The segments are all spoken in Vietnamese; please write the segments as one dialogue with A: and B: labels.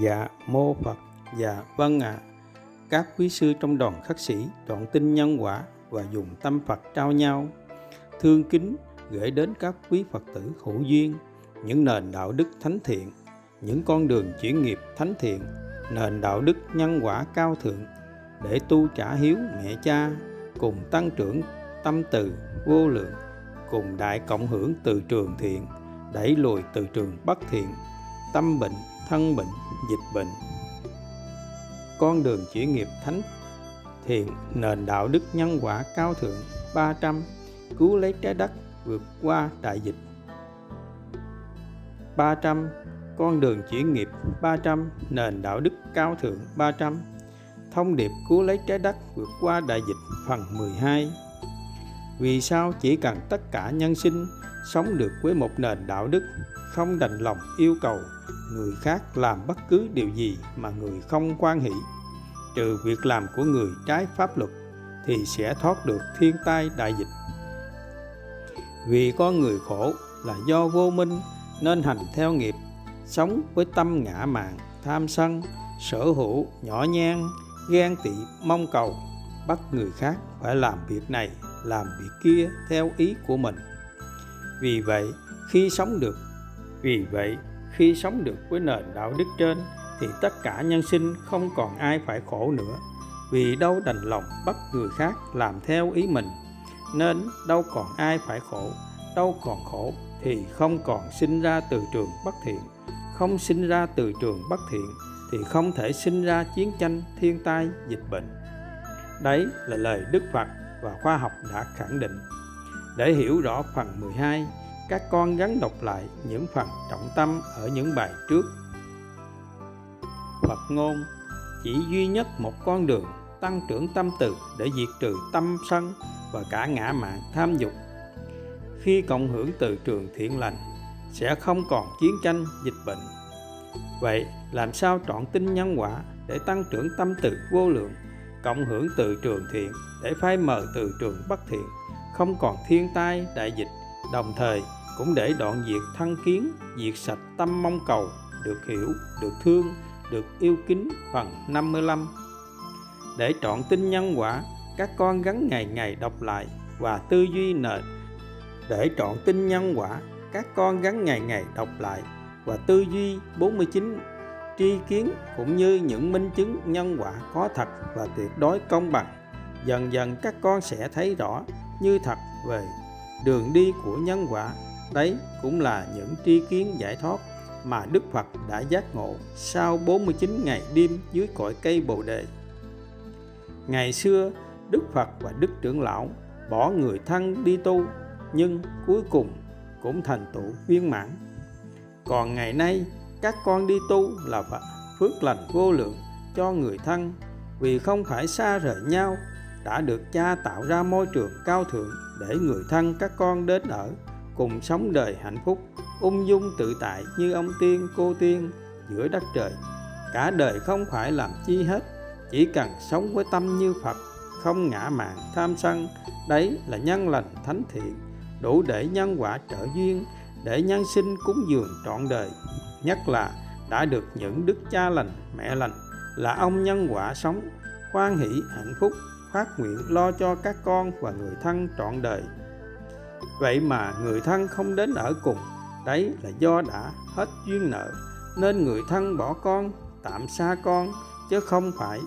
A: Dạ mô Phật. Dạ vâng ạ. Các quý sư trong đoàn khắc sĩ Đoạn tin nhân quả Và dùng tâm Phật trao nhau. Thương kính gửi đến các quý Phật tử hữu duyên, Những nền đạo đức thánh thiện, Những con đường chuyển nghiệp thánh thiện, Nền đạo đức nhân quả cao thượng Để tu trả hiếu mẹ cha, Cùng tăng trưởng tâm từ vô lượng, Cùng đại cộng hưởng từ trường thiện, Đẩy lùi từ trường bất thiện, Tâm bệnh thân bệnh, dịch bệnh. Con đường chuyển nghiệp thánh thiện, nền đạo đức nhân quả cao thượng 300, cứu lấy trái đất vượt qua đại dịch. 300, con đường chuyển nghiệp 300, nền đạo đức cao thượng 300. Thông điệp cứu lấy trái đất vượt qua đại dịch phần 12. Vì sao chỉ cần tất cả nhân sinh sống được với một nền đạo đức không đành lòng yêu cầu người khác làm bất cứ điều gì mà người không quan hỷ. Trừ việc làm của người trái pháp luật thì sẽ thoát được thiên tai đại dịch. Vì có người khổ là do vô minh nên hành theo nghiệp, sống với tâm ngã mạn, tham sân, sở hữu, nhỏ nhen, ghen tị, mong cầu. Bắt người khác phải làm việc này, làm việc kia theo ý của mình. Vì vậy, khi sống được, vì vậy khi sống được với nền đạo đức trên thì tất cả nhân sinh không còn ai phải khổ nữa, vì đâu đành lòng bắt người khác làm theo ý mình. Nên đâu còn ai phải khổ, đâu còn khổ thì không còn sinh ra từ trường bất thiện. Không sinh ra từ trường bất thiện thì không thể sinh ra chiến tranh, thiên tai, dịch bệnh. Đấy là lời đức phật và khoa học đã khẳng định. Để hiểu rõ phần 12 các con gắn đọc lại những phần trọng tâm ở những bài trước. Phật ngôn chỉ duy nhất một con đường tăng trưởng tâm từ để diệt trừ tâm sân và cả ngã mạn tham dục. Khi cộng hưởng từ trường thiện lành, sẽ không còn chiến tranh, dịch bệnh. Vậy làm sao trọn tin nhân quả để tăng trưởng tâm từ vô lượng, cộng hưởng từ trường thiện để phai mờ từ trường bất thiện, không còn thiên tai, đại dịch, đồng thời cũng để đoạn diệt thân kiến diệt sạch tâm mong cầu, được hiểu, được thương, được yêu kính phần 55 để trọn tin nhân quả, các con gắn ngày ngày đọc lại và tư duy nền. Để trọn tin nhân quả, các con gắn ngày ngày đọc lại và tư duy 49 tri kiến cũng như những minh chứng nhân quả có thật và tuyệt đối công bằng. Dần dần các con sẽ thấy rõ như thật về đường đi của nhân quả Đấy cũng là những tri kiến giải thoát mà Đức Phật đã giác ngộ sau 49 ngày đêm dưới cội cây Bồ Đề. Ngày xưa, Đức Phật và Đức Trưởng Lão bỏ người thân đi tu, nhưng cuối cùng cũng thành tựu viên mãn. Còn ngày nay, các con đi tu là phước lành vô lượng cho người thân vì không phải xa rời nhau đã được cha tạo ra môi trường cao thượng để người thân các con đến ở cùng sống đời hạnh phúc, ung dung tự tại như ông tiên, cô tiên, giữa đất trời. Cả đời không phải làm chi hết, chỉ cần sống với tâm như phật, không ngã mạn tham sân. Đấy là nhân lành thánh thiện, đủ để nhân quả trợ duyên, để nhân sinh cúng dường trọn đời. Nhất là đã được những đức cha lành, mẹ lành, là ông nhân quả sống, khoan hỷ hạnh phúc, phát nguyện lo cho các con và người thân trọn đời vậy mà người thân không đến ở cùng đấy là do đã hết duyên nợ nên người thân bỏ con tạm xa con chứ không phải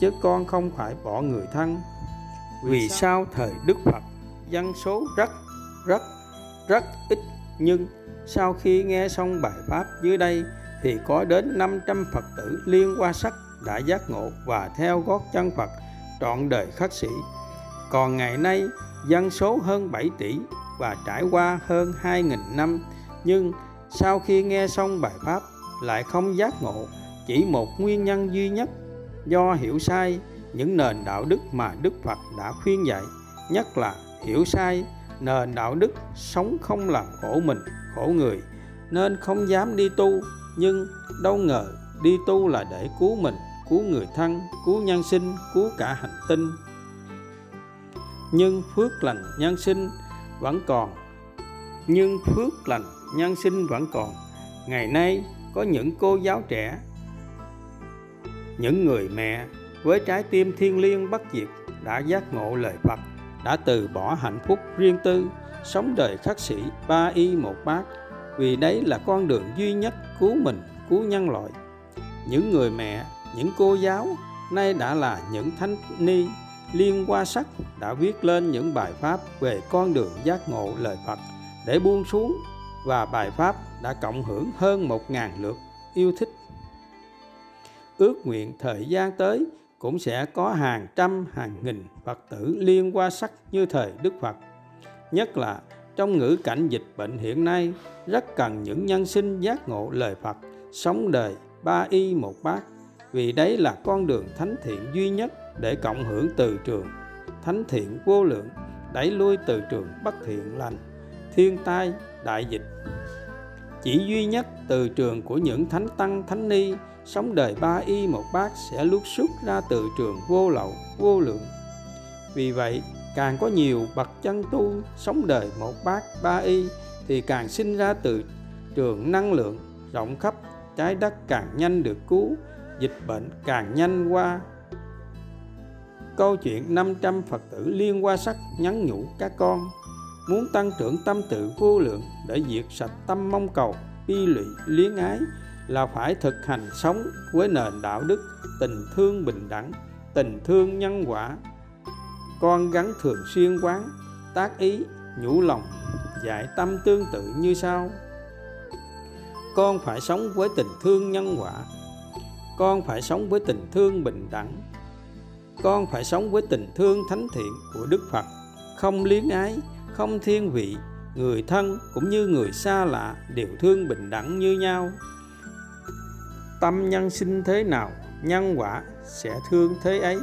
A: chứ con không phải bỏ người thân vì sao thời đức phật dân số rất rất rất ít nhưng sau khi nghe xong bài pháp dưới đây thì có đến 500 Phật tử liên qua sắc đã giác ngộ và theo gót chân Phật trọn đời khất sĩ. Còn ngày nay dân số hơn 7 tỷ và trải qua hơn 2.000 năm, nhưng sau khi nghe xong bài pháp lại không giác ngộ, chỉ một nguyên nhân duy nhất do hiểu sai những nền đạo đức mà Đức Phật đã khuyên dạy, nhất là hiểu sai nền đạo đức sống không làm khổ mình, khổ người, nên không dám đi tu, nhưng đâu ngờ đi tu là để cứu mình, cứu người thân, cứu nhân sinh, cứu cả hành tinh nhưng phước lành nhân sinh vẫn còn. Nhưng phước lành nhân sinh vẫn còn. Ngày nay có những cô giáo trẻ, những người mẹ với trái tim thiêng liêng bất diệt đã giác ngộ lời Phật, đã từ bỏ hạnh phúc riêng tư, sống đời khắc sĩ ba y một bát. Vì đấy là con đường duy nhất cứu mình, cứu nhân loại. Những người mẹ, những cô giáo nay đã là những thánh ni liên qua sắc đã viết lên những bài pháp về con đường giác ngộ lời Phật để buông xuống và bài pháp đã cộng hưởng hơn một ngàn lượt yêu thích. Ước nguyện thời gian tới cũng sẽ có hàng trăm hàng nghìn Phật tử liên qua sắc như thời Đức Phật. Nhất là trong ngữ cảnh dịch bệnh hiện nay rất cần những nhân sinh giác ngộ lời Phật, sống đời ba y một bát vì đấy là con đường thánh thiện duy nhất để cộng hưởng từ trường. Thánh thiện vô lượng, đẩy lui từ trường bất thiện lành. Thiên tai, đại dịch. Chỉ duy nhất từ trường của những thánh tăng, thánh ni, sống đời ba y một bát sẽ lúc xuất ra từ trường vô lậu, vô lượng. Vì vậy, càng có nhiều bậc chân tu sống đời một bát, ba y thì càng sinh ra từ trường năng lượng rộng khắp. Trái đất càng nhanh được cứu dịch bệnh càng nhanh qua. Câu chuyện 500 Phật tử liên qua sắc nhắn nhủ các con, muốn tăng trưởng tâm tự vô lượng để diệt sạch tâm mong cầu, bi lụy liếng ái là phải thực hành sống với nền đạo đức, tình thương bình đẳng, tình thương nhân quả. Con gắn thường xuyên quán, tác ý, nhủ lòng, dạy tâm tương tự như sau. Con phải sống với tình thương nhân quả con phải sống với tình thương bình đẳng. Con phải sống với tình thương thánh thiện của đức phật. Không liếng ái, không thiên vị, người thân cũng như người xa lạ đều thương bình đẳng như nhau. Tâm nhân sinh thế nào, nhân quả sẽ thương thế ấy.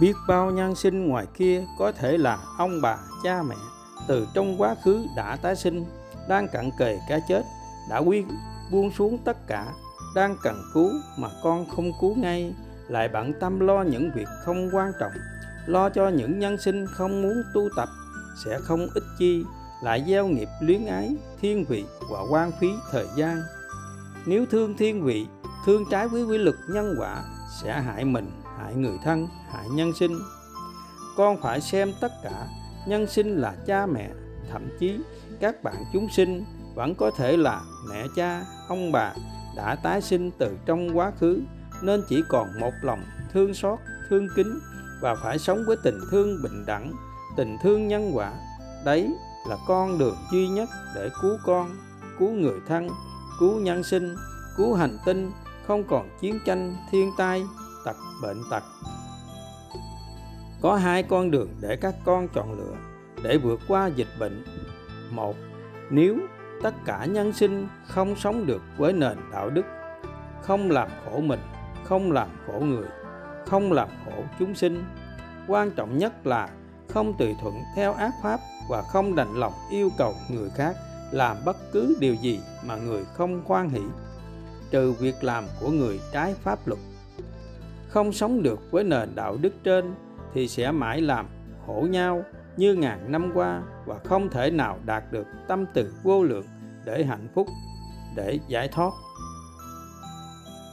A: Biết bao nhân sinh ngoài kia có thể là ông bà, cha mẹ, từ trong quá khứ đã tái sinh, đang cận kề cái chết đã quy buông xuống tất cả, đang cần cứu mà con không cứu ngay. Lại bận tâm lo những việc không quan trọng, lo cho những nhân sinh không muốn tu tập, sẽ không ích chi. Lại gieo nghiệp luyến ái, thiên vị và quan phí thời gian. Nếu thương thiên vị, thương trái với quy luật nhân quả, sẽ hại mình, hại người thân, hại nhân sinh. Con phải xem tất cả, nhân sinh là cha mẹ, thậm chí các bạn chúng sinh vẫn có thể là mẹ cha, ông bà đã tái sinh từ trong quá khứ, nên chỉ còn một lòng thương xót, thương kính và phải sống với tình thương bình đẳng, tình thương nhân quả. Đấy là con đường duy nhất để cứu con, cứu người thân, cứu nhân sinh, cứu hành tinh, không còn chiến tranh, thiên tai, tật, bệnh tật. Có hai con đường để các con chọn lựa để vượt qua dịch bệnh. Một, nếu tất cả nhân sinh không sống được với nền đạo đức, không làm khổ mình, không làm khổ người, không làm khổ chúng sinh. Quan trọng nhất là không tùy thuận theo ác pháp và không đành lòng yêu cầu người khác làm bất cứ điều gì mà người không khoan hỷ, trừ việc làm của người trái pháp luật. Không sống được với nền đạo đức trên thì sẽ mãi làm khổ nhau như ngàn năm qua và không thể nào đạt được tâm từ vô lượng để hạnh phúc, để giải thoát.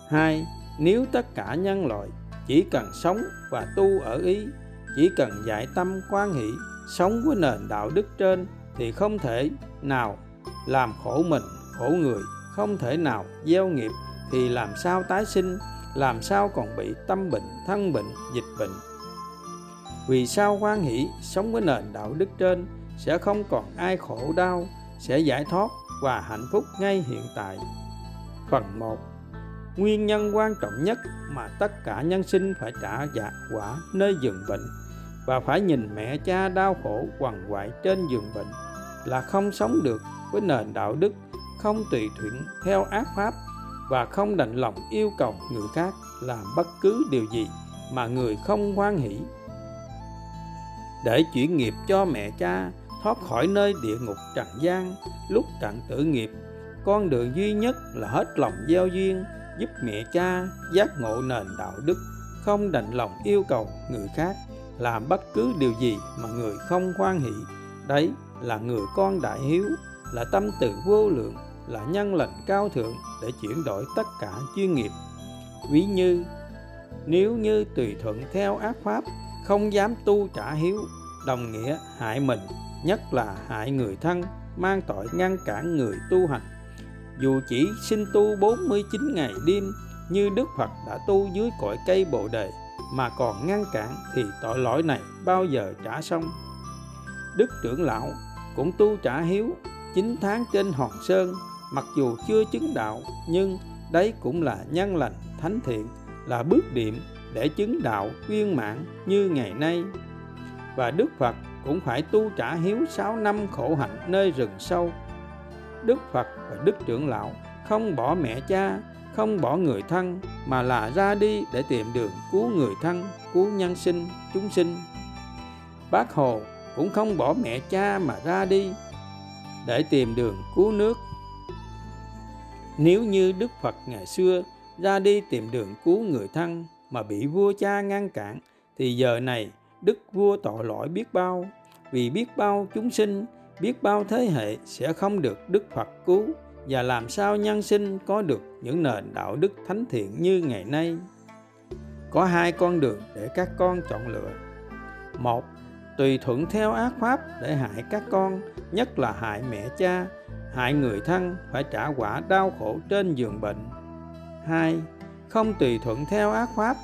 A: Hai, nếu tất cả nhân loại chỉ cần sống và tu ở ý, chỉ cần dạy tâm quan hỷ, sống với nền đạo đức trên, thì không thể nào làm khổ mình, khổ người, không thể nào gieo nghiệp, thì làm sao tái sinh, làm sao còn bị tâm bệnh, thân bệnh, dịch bệnh? Vì sao quan hỷ, sống với nền đạo đức trên, sẽ không còn ai khổ đau, sẽ giải thoát? Và hạnh phúc ngay hiện tại. Phần 1 nguyên nhân quan trọng nhất mà tất cả nhân sinh phải trả dạ quả nơi giường bệnh và phải nhìn mẹ cha đau khổ quằn quại trên giường bệnh là không sống được với nền đạo đức không tùy thuận theo ác pháp và không đành lòng yêu cầu người khác làm bất cứ điều gì mà người không hoan hỷ. Để chuyển nghiệp cho mẹ cha thoát khỏi nơi địa ngục trần gian. Lúc cận tử nghiệp, con đường duy nhất là hết lòng gieo duyên, giúp mẹ cha giác ngộ nền đạo đức, không đành lòng yêu cầu người khác làm bất cứ điều gì mà người không hoan hỷ. Đấy là người con đại hiếu, là tâm từ vô lượng, là nhân lành cao thượng để chuyển đổi tất cả chuyên nghiệp. Ví như, nếu như tùy thuận theo ác pháp, không dám tu trả hiếu, đồng nghĩa hại mình nhất là hại người thân, mang tội ngăn cản người tu hành dù chỉ sinh tu 49 ngày đêm như Đức Phật đã tu dưới cội cây Bồ Đề mà còn ngăn cản, thì tội lỗi này bao giờ trả xong. Đức trưởng lão cũng tu trả hiếu 9 tháng trên Hòn Sơn, mặc dù chưa chứng đạo, nhưng đấy cũng là nhân lành thánh thiện, là bước điểm để chứng đạo viên mãn như ngày nay và Đức Phật cũng phải tu trả hiếu 6 năm khổ hạnh nơi rừng sâu. Đức Phật và Đức trưởng lão không bỏ mẹ cha, không bỏ người thân, mà là ra đi để tìm đường cứu người thân, cứu nhân sinh, chúng sinh. Bác hồ cũng không bỏ mẹ cha mà ra đi để tìm đường cứu nước. Nếu như đức phật ngày xưa ra đi tìm đường cứu người thân mà bị vua cha ngăn cản, thì giờ này đức vua tội lỗi biết bao. Vì biết bao chúng sinh, biết bao thế hệ sẽ không được đức phật cứu. Và làm sao nhân sinh có được những nền đạo đức thánh thiện như ngày nay? Có hai con đường để các con chọn lựa. Một, tùy thuận theo ác pháp để hại các con, nhất là hại mẹ cha, hại người thân phải trả quả đau khổ trên giường bệnh. Hai, không tùy thuận theo ác pháp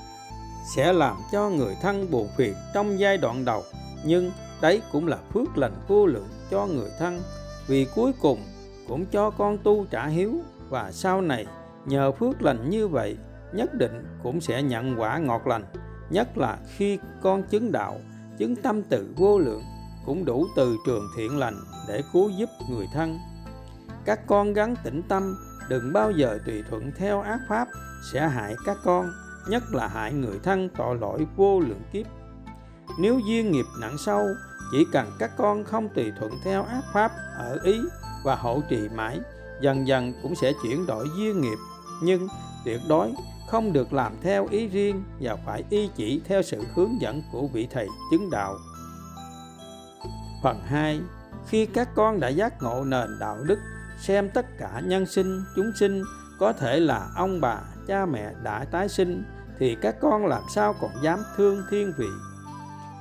A: sẽ làm cho người thân buồn phiền trong giai đoạn đầu. Nhưng đấy cũng là phước lành vô lượng cho người thân, vì cuối cùng cũng cho con tu trả hiếu. Và sau này, nhờ phước lành như vậy, nhất định cũng sẽ nhận quả ngọt lành. Nhất là khi con chứng đạo, chứng tâm từ vô lượng cũng đủ từ trường thiện lành để cứu giúp người thân. Các con gắng tĩnh tâm, đừng bao giờ tùy thuận theo ác pháp sẽ hại các con nhất là hại người thân tội lỗi vô lượng kiếp nếu duyên nghiệp nặng sâu chỉ cần các con không tùy thuận theo ác pháp ở ý và hộ trì mãi dần dần cũng sẽ chuyển đổi duyên nghiệp nhưng tuyệt đối không được làm theo ý riêng và phải y chỉ theo sự hướng dẫn của vị thầy chứng đạo. Phần 2. Khi các con đã giác ngộ nền đạo đức, xem tất cả nhân sinh, chúng sinh có thể là ông bà, cha mẹ đã tái sinh thì các con làm sao còn dám thương thiên vị.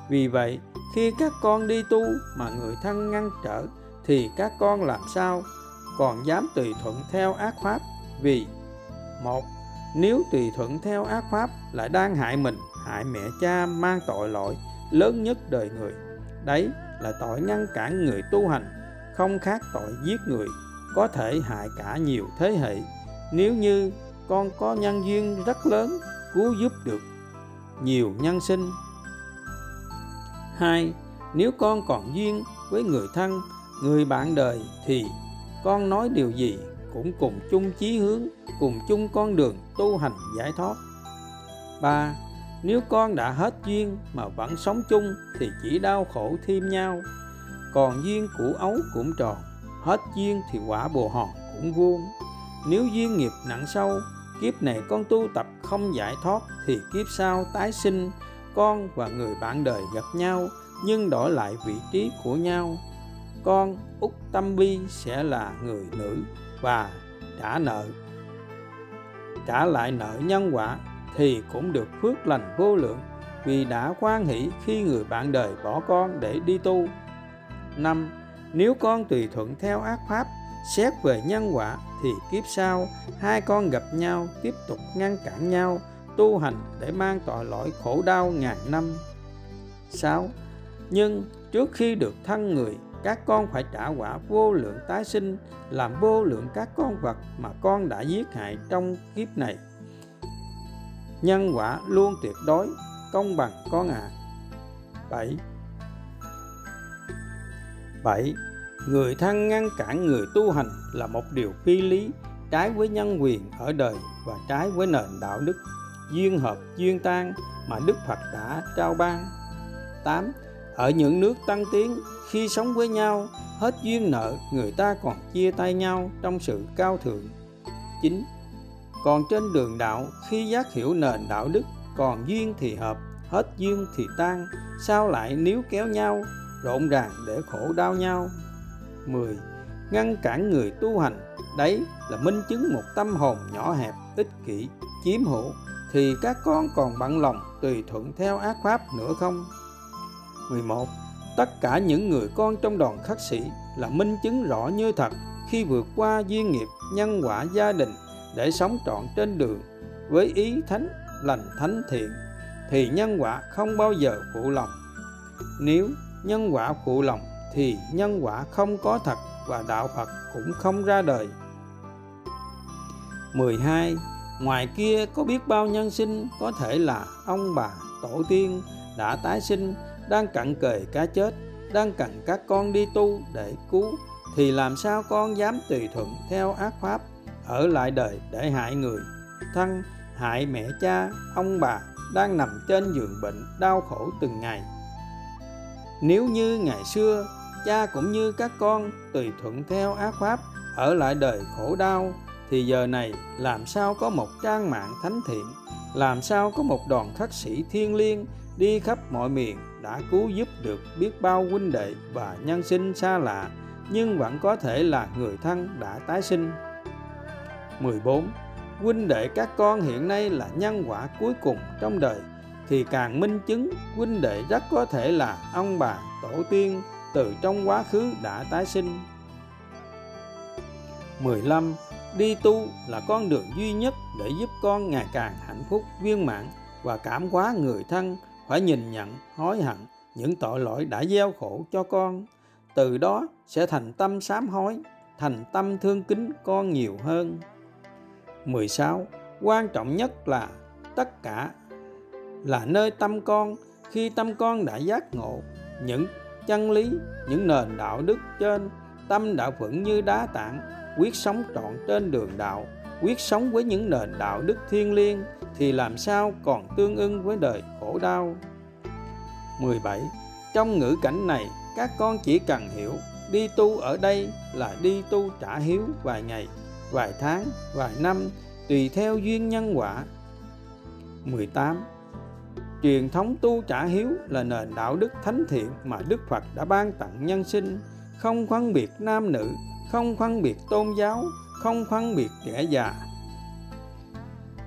A: Vì vậy, khi các con đi tu mà người thân ngăn trở thì các con làm sao còn dám tùy thuận theo ác pháp? Vì một nếu tùy thuận theo ác pháp lại đang hại mình hại mẹ cha mang tội lỗi lớn nhất đời người. Đấy là tội ngăn cản người tu hành không khác tội giết người có thể hại cả nhiều thế hệ. Nếu như con có nhân duyên rất lớn, cứu giúp được nhiều nhân sinh. Hai, nếu con còn duyên với người thân, người bạn đời thì con nói điều gì cũng cùng chung chí hướng, cùng chung con đường tu hành giải thoát. Ba, nếu con đã hết duyên mà vẫn sống chung thì chỉ đau khổ thêm nhau. Còn duyên của ấu cũng tròn, hết duyên thì quả bồ hòn cũng vuông. Nếu duyên nghiệp nặng sâu kiếp này con tu tập không giải thoát thì kiếp sau tái sinh. Con và người bạn đời gặp nhau, nhưng đổi lại vị trí của nhau. Con út tâm bi sẽ là người nữ và trả nợ. Trả lại nợ nhân quả thì cũng được phước lành vô lượng, vì đã quan hỷ khi người bạn đời bỏ con để đi tu. Năm, nếu con tùy thuận theo ác pháp xét về nhân quả thì kiếp sau, hai con gặp nhau, tiếp tục ngăn cản nhau, tu hành để mang tội lỗi khổ đau ngàn năm 6. Nhưng trước khi được thân người, các con phải trả quả vô lượng tái sinh, làm vô lượng các con vật mà con đã giết hại trong kiếp này nhân quả luôn tuyệt đối, công bằng con ạ à. 7 7 người thân ngăn cản người tu hành là một điều phi lý, trái với nhân quyền ở đời và trái với nền đạo đức. Duyên hợp, duyên tan mà Đức Phật đã trao ban. 8 ở những nước tăng tiến, khi sống với nhau, hết duyên nợ, người ta còn chia tay nhau trong sự cao thượng. 9. Còn trên đường đạo, khi giác hiểu nền đạo đức, còn duyên thì hợp, hết duyên thì tan, sao lại níu kéo nhau, rộn ràng để khổ đau nhau? 10. ngăn cản người tu hành. Đấy là minh chứng một tâm hồn nhỏ hẹp, ích kỷ, chiếm hữu. Thì các con còn bận lòng tùy thuận theo ác pháp nữa không? 11 tất cả những người con trong đoàn khắc sĩ là minh chứng rõ như thật. Khi vượt qua duyên nghiệp, nhân quả gia đình để sống trọn trên đường, với ý thánh, lành thánh thiện, thì nhân quả không bao giờ phụ lòng. Nếu nhân quả phụ lòng thì nhân quả không có thật và đạo Phật cũng không ra đời. 12. Ngoài kia có biết bao nhân sinh có thể là ông bà, tổ tiên đã tái sinh, đang cận kề cá chết, đang cần các con đi tu để cứu thì làm sao con dám tùy thuận theo ác pháp ở lại đời để hại người? Thân hại mẹ cha ông bà đang nằm trên giường bệnh đau khổ từng ngày. Nếu như ngày xưa cha cũng như các con tùy thuận theo ác pháp, ở lại đời khổ đau, thì giờ này làm sao có một trang mạng thánh thiện? Làm sao có một đoàn khắc sĩ thiên liêng đi khắp mọi miền đã cứu giúp được biết bao huynh đệ và nhân sinh xa lạ, nhưng vẫn có thể là người thân đã tái sinh? 14 huynh đệ các con hiện nay là nhân quả cuối cùng trong đời, thì càng minh chứng huynh đệ rất có thể là ông bà tổ tiên từ trong quá khứ đã tái sinh. 15 đi tu là con đường duy nhất để giúp con ngày càng hạnh phúc, viên mãn và cảm hóa người thân phải nhìn nhận, hối hận những tội lỗi đã gieo khổ cho con. Từ đó sẽ thành tâm sám hối, thành tâm thương kính con nhiều hơn. 16 quan trọng nhất là tất cả là nơi tâm con. Khi tâm con đã giác ngộ, những chân lý, những nền đạo đức trên. Tâm đã vững như đá tảng, quyết sống trọn trên đường đạo. Quyết sống với những nền đạo đức thiêng liêng, thì làm sao còn tương ưng với đời khổ đau? 17 trong ngữ cảnh này, các con chỉ cần hiểu, đi tu ở đây là đi tu trả hiếu vài ngày, vài tháng, vài năm, tùy theo duyên nhân quả. 18 truyền thống tu trả hiếu là nền đạo đức thánh thiện mà Đức Phật đã ban tặng nhân sinh. Không phân biệt nam nữ, không phân biệt tôn giáo, không phân biệt trẻ già.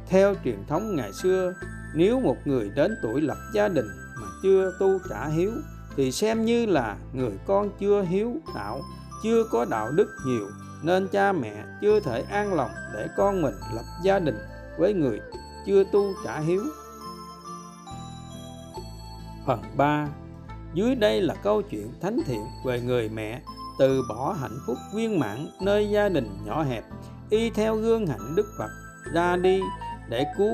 A: Theo truyền thống ngày xưa, nếu một người đến tuổi lập gia đình mà chưa tu trả hiếu, thì xem như là người con chưa hiếu đạo chưa có đạo đức nhiều, nên cha mẹ chưa thể an lòng để con mình lập gia đình với người chưa tu trả hiếu. Phần 3 Dưới đây là câu chuyện thánh thiện về người mẹ từ bỏ hạnh phúc viên mãn nơi gia đình nhỏ hẹp y theo gương hạnh Đức Phật ra đi để cứu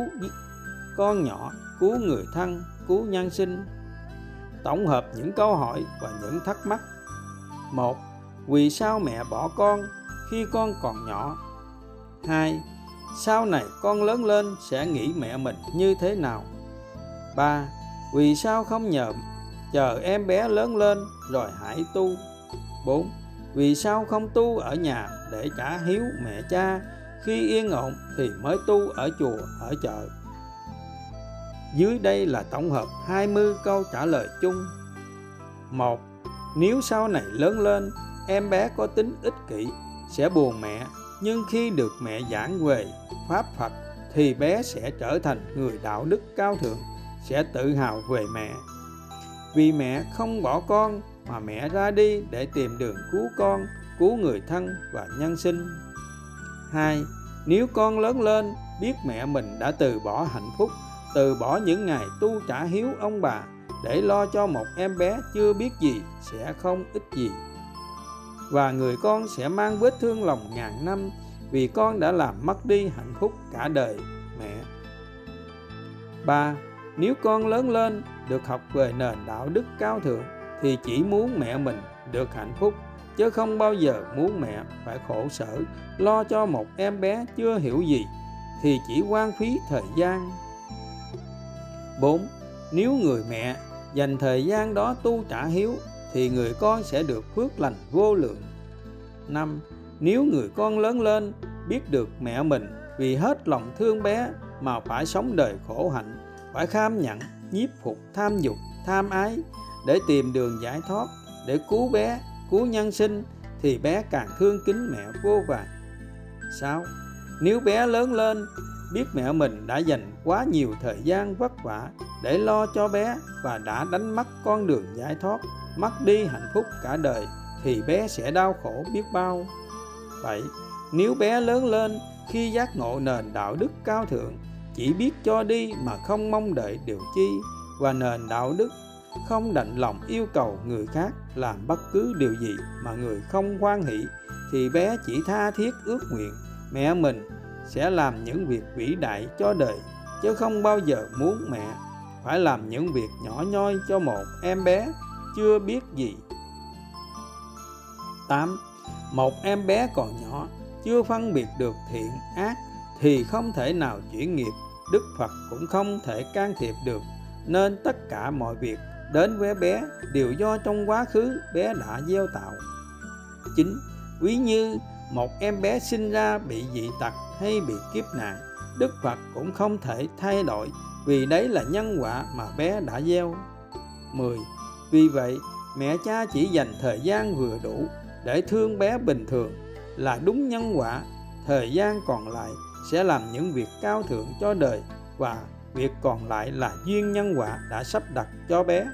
A: con nhỏ, cứu người thân, cứu nhân sinh. Tổng hợp những câu hỏi và những thắc mắc. một Vì sao mẹ bỏ con khi con còn nhỏ? 2. Sau này con lớn lên sẽ nghĩ mẹ mình như thế nào? 3 vì sao không nhờ chờ em bé lớn lên rồi hãy tu. 4. Vì sao không tu ở nhà để trả hiếu mẹ cha? Khi yên ổn thì mới tu ở chùa, ở chợ. Dưới đây là tổng hợp 20 câu trả lời chung. 1. Nếu sau này lớn lên, em bé có tính ích kỷ, sẽ buồn mẹ. Nhưng khi được mẹ giảng về pháp Phật thì bé sẽ trở thành người đạo đức cao thượng sẽ tự hào về mẹ. Vì mẹ không bỏ con mà mẹ ra đi để tìm đường cứu con, cứu người thân và nhân sinh. Hai, nếu con lớn lên, biết mẹ mình đã từ bỏ hạnh phúc, từ bỏ những ngày tu trả hiếu ông bà để lo cho một em bé chưa biết gì sẽ không ích gì. Và người con sẽ mang vết thương lòng ngàn năm vì con đã làm mất đi hạnh phúc cả đời, mẹ. Ba nếu con lớn lên được học về nền đạo đức cao thượng, thì chỉ muốn mẹ mình được hạnh phúc, chứ không bao giờ muốn mẹ phải khổ sở, lo cho một em bé chưa hiểu gì, thì chỉ quan phí thời gian 4. Nếu người mẹ dành thời gian đó tu trả hiếu, thì người con sẽ được phước lành vô lượng. 5. Nếu người con lớn lên biết được mẹ mình vì hết lòng thương bé mà phải sống đời khổ hạnh phải kham nhận nhiếp phục, tham dục, tham ái để tìm đường giải thoát, để cứu bé, cứu nhân sinh thì bé càng thương kính mẹ vô vàn 6. Nếu bé lớn lên, biết mẹ mình đã dành quá nhiều thời gian vất vả để lo cho bé và đã đánh mất con đường giải thoát, mất đi hạnh phúc cả đời thì bé sẽ đau khổ biết bao 7. Nếu bé lớn lên khi giác ngộ nền đạo đức cao thượng chỉ biết cho đi mà không mong đợi điều chi và nền đạo đức, không đành lòng yêu cầu người khác làm bất cứ điều gì mà người không hoan hỷ, thì bé chỉ tha thiết ước nguyện mẹ mình sẽ làm những việc vĩ đại cho đời, chứ không bao giờ muốn mẹ phải làm những việc nhỏ nhoi cho một em bé chưa biết gì 8. Một em bé còn nhỏ, chưa phân biệt được thiện ác thì không thể nào chuyển nghiệp Đức Phật cũng không thể can thiệp được nên tất cả mọi việc đến với bé đều do trong quá khứ bé đã gieo tạo Chính Ví như một em bé sinh ra bị dị tật hay bị kiếp nạn Đức Phật cũng không thể thay đổi vì đấy là nhân quả mà bé đã gieo 10. Vì vậy, mẹ cha chỉ dành thời gian vừa đủ để thương bé bình thường là đúng nhân quả thời gian còn lại sẽ làm những việc cao thượng cho đời và việc còn lại là duyên nhân quả đã sắp đặt cho bé.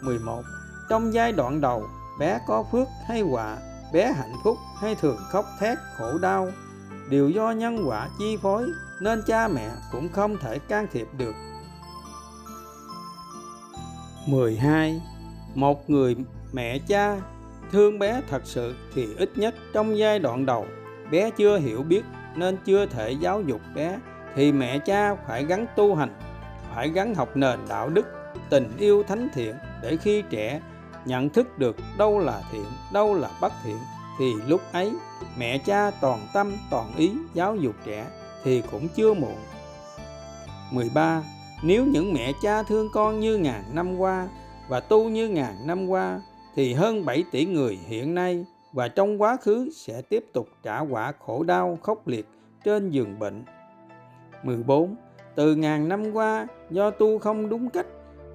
A: 11 trong giai đoạn đầu, bé có phước hay họa, bé hạnh phúc hay thường khóc thét khổ đau. Đều do nhân quả chi phối nên cha mẹ cũng không thể can thiệp được. 12 một người mẹ cha thương bé thật sự thì ít nhất trong giai đoạn đầu, bé chưa hiểu biết nên chưa thể giáo dục bé, thì mẹ cha phải gắn tu hành, phải gắn học nền đạo đức, tình yêu thánh thiện để khi trẻ nhận thức được đâu là thiện, đâu là bất thiện, thì lúc ấy mẹ cha toàn tâm, toàn ý giáo dục trẻ thì cũng chưa muộn 13. Nếu những mẹ cha thương con như ngàn năm qua và tu như ngàn năm qua, thì hơn 7 tỷ người hiện nay và trong quá khứ sẽ tiếp tục trả quả khổ đau khốc liệt trên giường bệnh. 14. Từ ngàn năm qua do tu không đúng cách,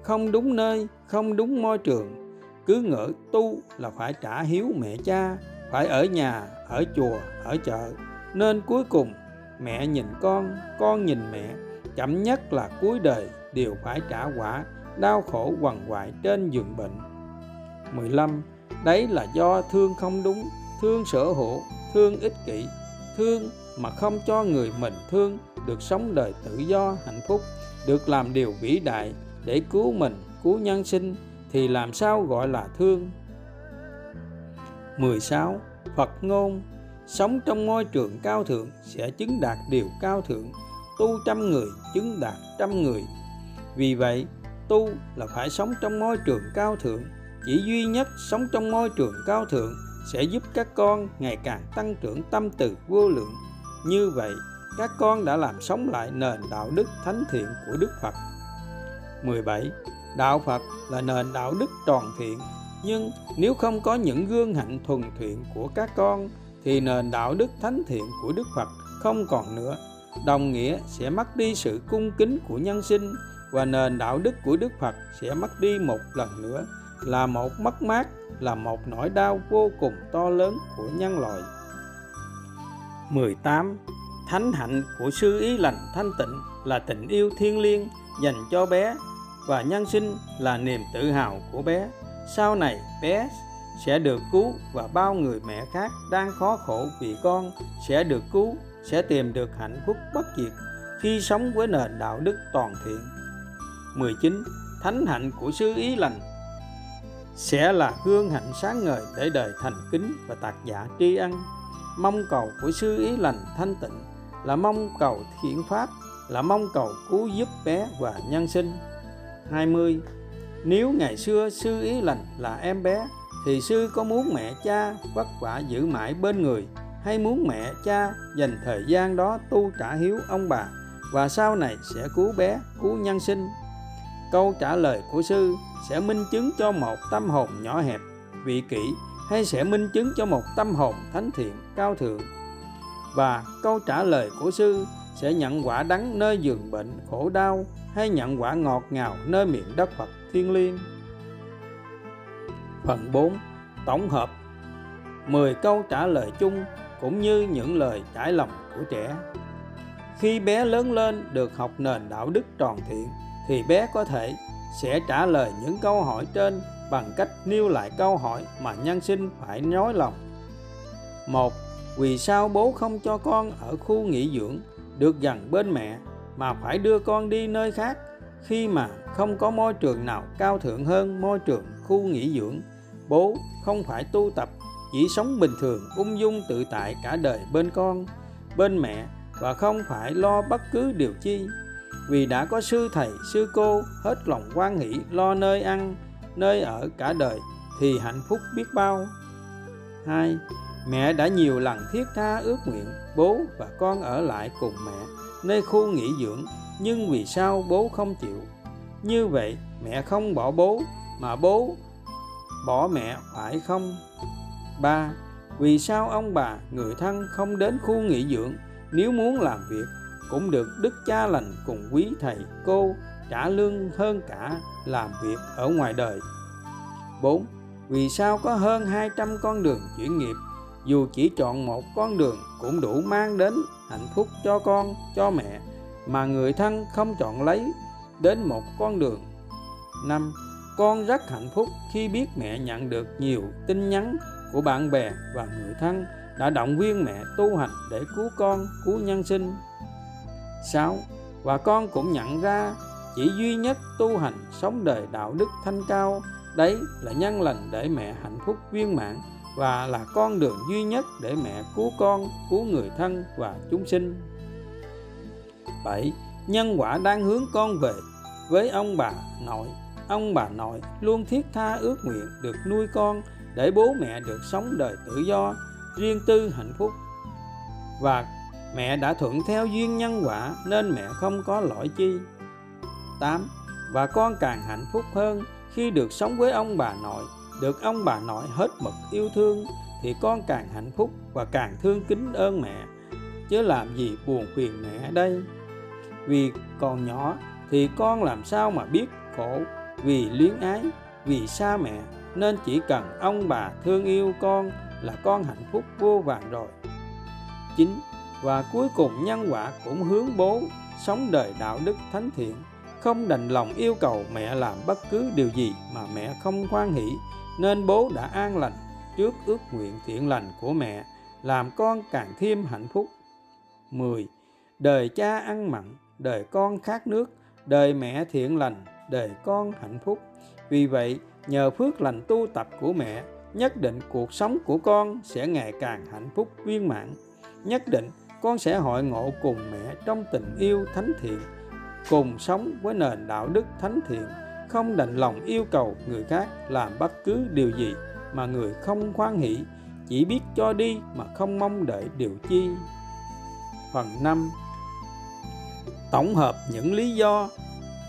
A: không đúng nơi, không đúng môi trường, cứ ngỡ tu là phải trả hiếu mẹ cha, phải ở nhà, ở chùa, ở chợ, nên cuối cùng mẹ nhìn con, con nhìn mẹ, chậm nhất là cuối đời đều phải trả quả đau khổ quằn quại trên giường bệnh. 15. Đấy là do thương không đúng, thương sở hữu, thương ích kỷ, thương mà không cho người mình thương được sống đời tự do hạnh phúc, được làm điều vĩ đại để cứu mình, cứu nhân sinh thì làm sao gọi là thương? 16. Phật ngôn Sống trong môi trường cao thượng sẽ chứng đạt điều cao thượng, tu trăm người chứng đạt trăm người. Vì vậy, tu là phải sống trong môi trường cao thượng chỉ duy nhất sống trong môi trường cao thượng sẽ giúp các con ngày càng tăng trưởng tâm từ vô lượng. Như vậy, các con đã làm sống lại nền đạo đức thánh thiện của Đức Phật. 17. Đạo Phật là nền đạo đức tròn thiện, nhưng nếu không có những gương hạnh thuần thiện của các con, thì nền đạo đức thánh thiện của Đức Phật không còn nữa. Đồng nghĩa sẽ mất đi sự cung kính của nhân sinh và nền đạo đức của Đức Phật sẽ mất đi một lần nữa là một mất mát là một nỗi đau vô cùng to lớn của nhân loại 18. Thánh hạnh của sư ý lành thanh tịnh là tình yêu thiêng liêng dành cho bé và nhân sinh là niềm tự hào của bé. Sau này bé sẽ được cứu và bao người mẹ khác đang khó khổ vì con sẽ được cứu, sẽ tìm được hạnh phúc bất diệt khi sống với nền đạo đức toàn thiện. 19. Thánh hạnh của sư ý lành sẽ là gương hạnh sáng ngời để đời thành kính và tạc giả tri ân. Mong cầu của sư ý lành thanh tịnh là mong cầu thiện pháp, là mong cầu cứu giúp bé và nhân sinh. 20 nếu ngày xưa sư ý lành là em bé, thì sư có muốn mẹ cha vất vả giữ mãi bên người, hay muốn mẹ cha dành thời gian đó tu trả hiếu ông bà, và sau này sẽ cứu bé, cứu nhân sinh? Câu trả lời của sư sẽ minh chứng cho một tâm hồn nhỏ hẹp, vị kỷ, hay sẽ minh chứng cho một tâm hồn thánh thiện, cao thượng và câu trả lời của sư sẽ nhận quả đắng nơi giường bệnh khổ đau, hay nhận quả ngọt ngào nơi miệng đất Phật thiên liêng. Phần 4. Tổng hợp 10 câu trả lời chung cũng như những lời trải lòng của trẻ. Khi bé lớn lên được học nền đạo đức tròn thiện thì bé có thể sẽ trả lời những câu hỏi trên bằng cách nêu lại câu hỏi mà nhân sinh phải nói lòng. Một, vì sao bố không cho con ở khu nghỉ dưỡng được gần bên mẹ mà phải đưa con đi nơi khác khi mà không có môi trường nào cao thượng hơn môi trường khu nghỉ dưỡng bố không phải tu tập chỉ sống bình thường ung dung tự tại cả đời bên con bên mẹ và không phải lo bất cứ điều chi vì đã có sư thầy, sư cô hết lòng quan nghĩ lo nơi ăn, nơi ở cả đời, thì hạnh phúc biết bao. Hai, mẹ đã nhiều lần thiết tha ước nguyện, bố và con ở lại cùng mẹ, nơi khu nghỉ dưỡng, nhưng vì sao bố không chịu? Như vậy, mẹ không bỏ bố, mà bố bỏ mẹ, phải không? Ba, vì sao ông bà, người thân không đến khu nghỉ dưỡng? Nếu muốn làm việc cũng được đức cha lành cùng quý thầy cô trả lương hơn cả làm việc ở ngoài đời 4. Vì sao có hơn 200 con đường chuyển nghiệp dù chỉ chọn một con đường cũng đủ mang đến hạnh phúc cho con, cho mẹ mà người thân không chọn lấy đến một con đường. 5. Con rất hạnh phúc khi biết mẹ nhận được nhiều tin nhắn của bạn bè và người thân đã động viên mẹ tu hành để cứu con, cứu nhân sinh. 6. Và con cũng nhận ra chỉ duy nhất tu hành sống đời đạo đức thanh cao đấy là nhân lành để mẹ hạnh phúc viên mãn và là con đường duy nhất để mẹ cứu con, cứu người thân và chúng sinh. 7. Nhân quả đang hướng con về với ông bà nội. Ông bà nội luôn thiết tha ước nguyện được nuôi con để bố mẹ được sống đời tự do, riêng tư hạnh phúc. Và mẹ đã thuận theo duyên nhân quả, nên mẹ không có lỗi chi. 8. Và con càng hạnh phúc hơn khi được sống với ông bà nội, được ông bà nội hết mực yêu thương, thì con càng hạnh phúc và càng thương kính ơn mẹ chứ làm gì buồn phiền mẹ đây vì còn nhỏ, thì con làm sao mà biết khổ vì luyến ái, vì xa mẹ, nên chỉ cần ông bà thương yêu con là con hạnh phúc vô vàng rồi chính và cuối cùng nhân quả cũng hướng bố sống đời đạo đức thánh thiện không đành lòng yêu cầu mẹ làm bất cứ điều gì mà mẹ không hoan hỷ nên bố đã an lành trước ước nguyện thiện lành của mẹ làm con càng thêm hạnh phúc 10. Đời cha ăn mặn, đời con khát nước, đời mẹ thiện lành, đời con hạnh phúc. Vì vậy, nhờ phước lành tu tập của mẹ, nhất định cuộc sống của con sẽ ngày càng hạnh phúc viên mãn. Nhất định con sẽ hội ngộ cùng mẹ trong tình yêu thánh thiện, cùng sống với nền đạo đức thánh thiện không đành lòng yêu cầu người khác làm bất cứ điều gì mà người không khoan hỷ chỉ biết cho đi mà không mong đợi điều chi. Phần 5 tổng hợp những lý do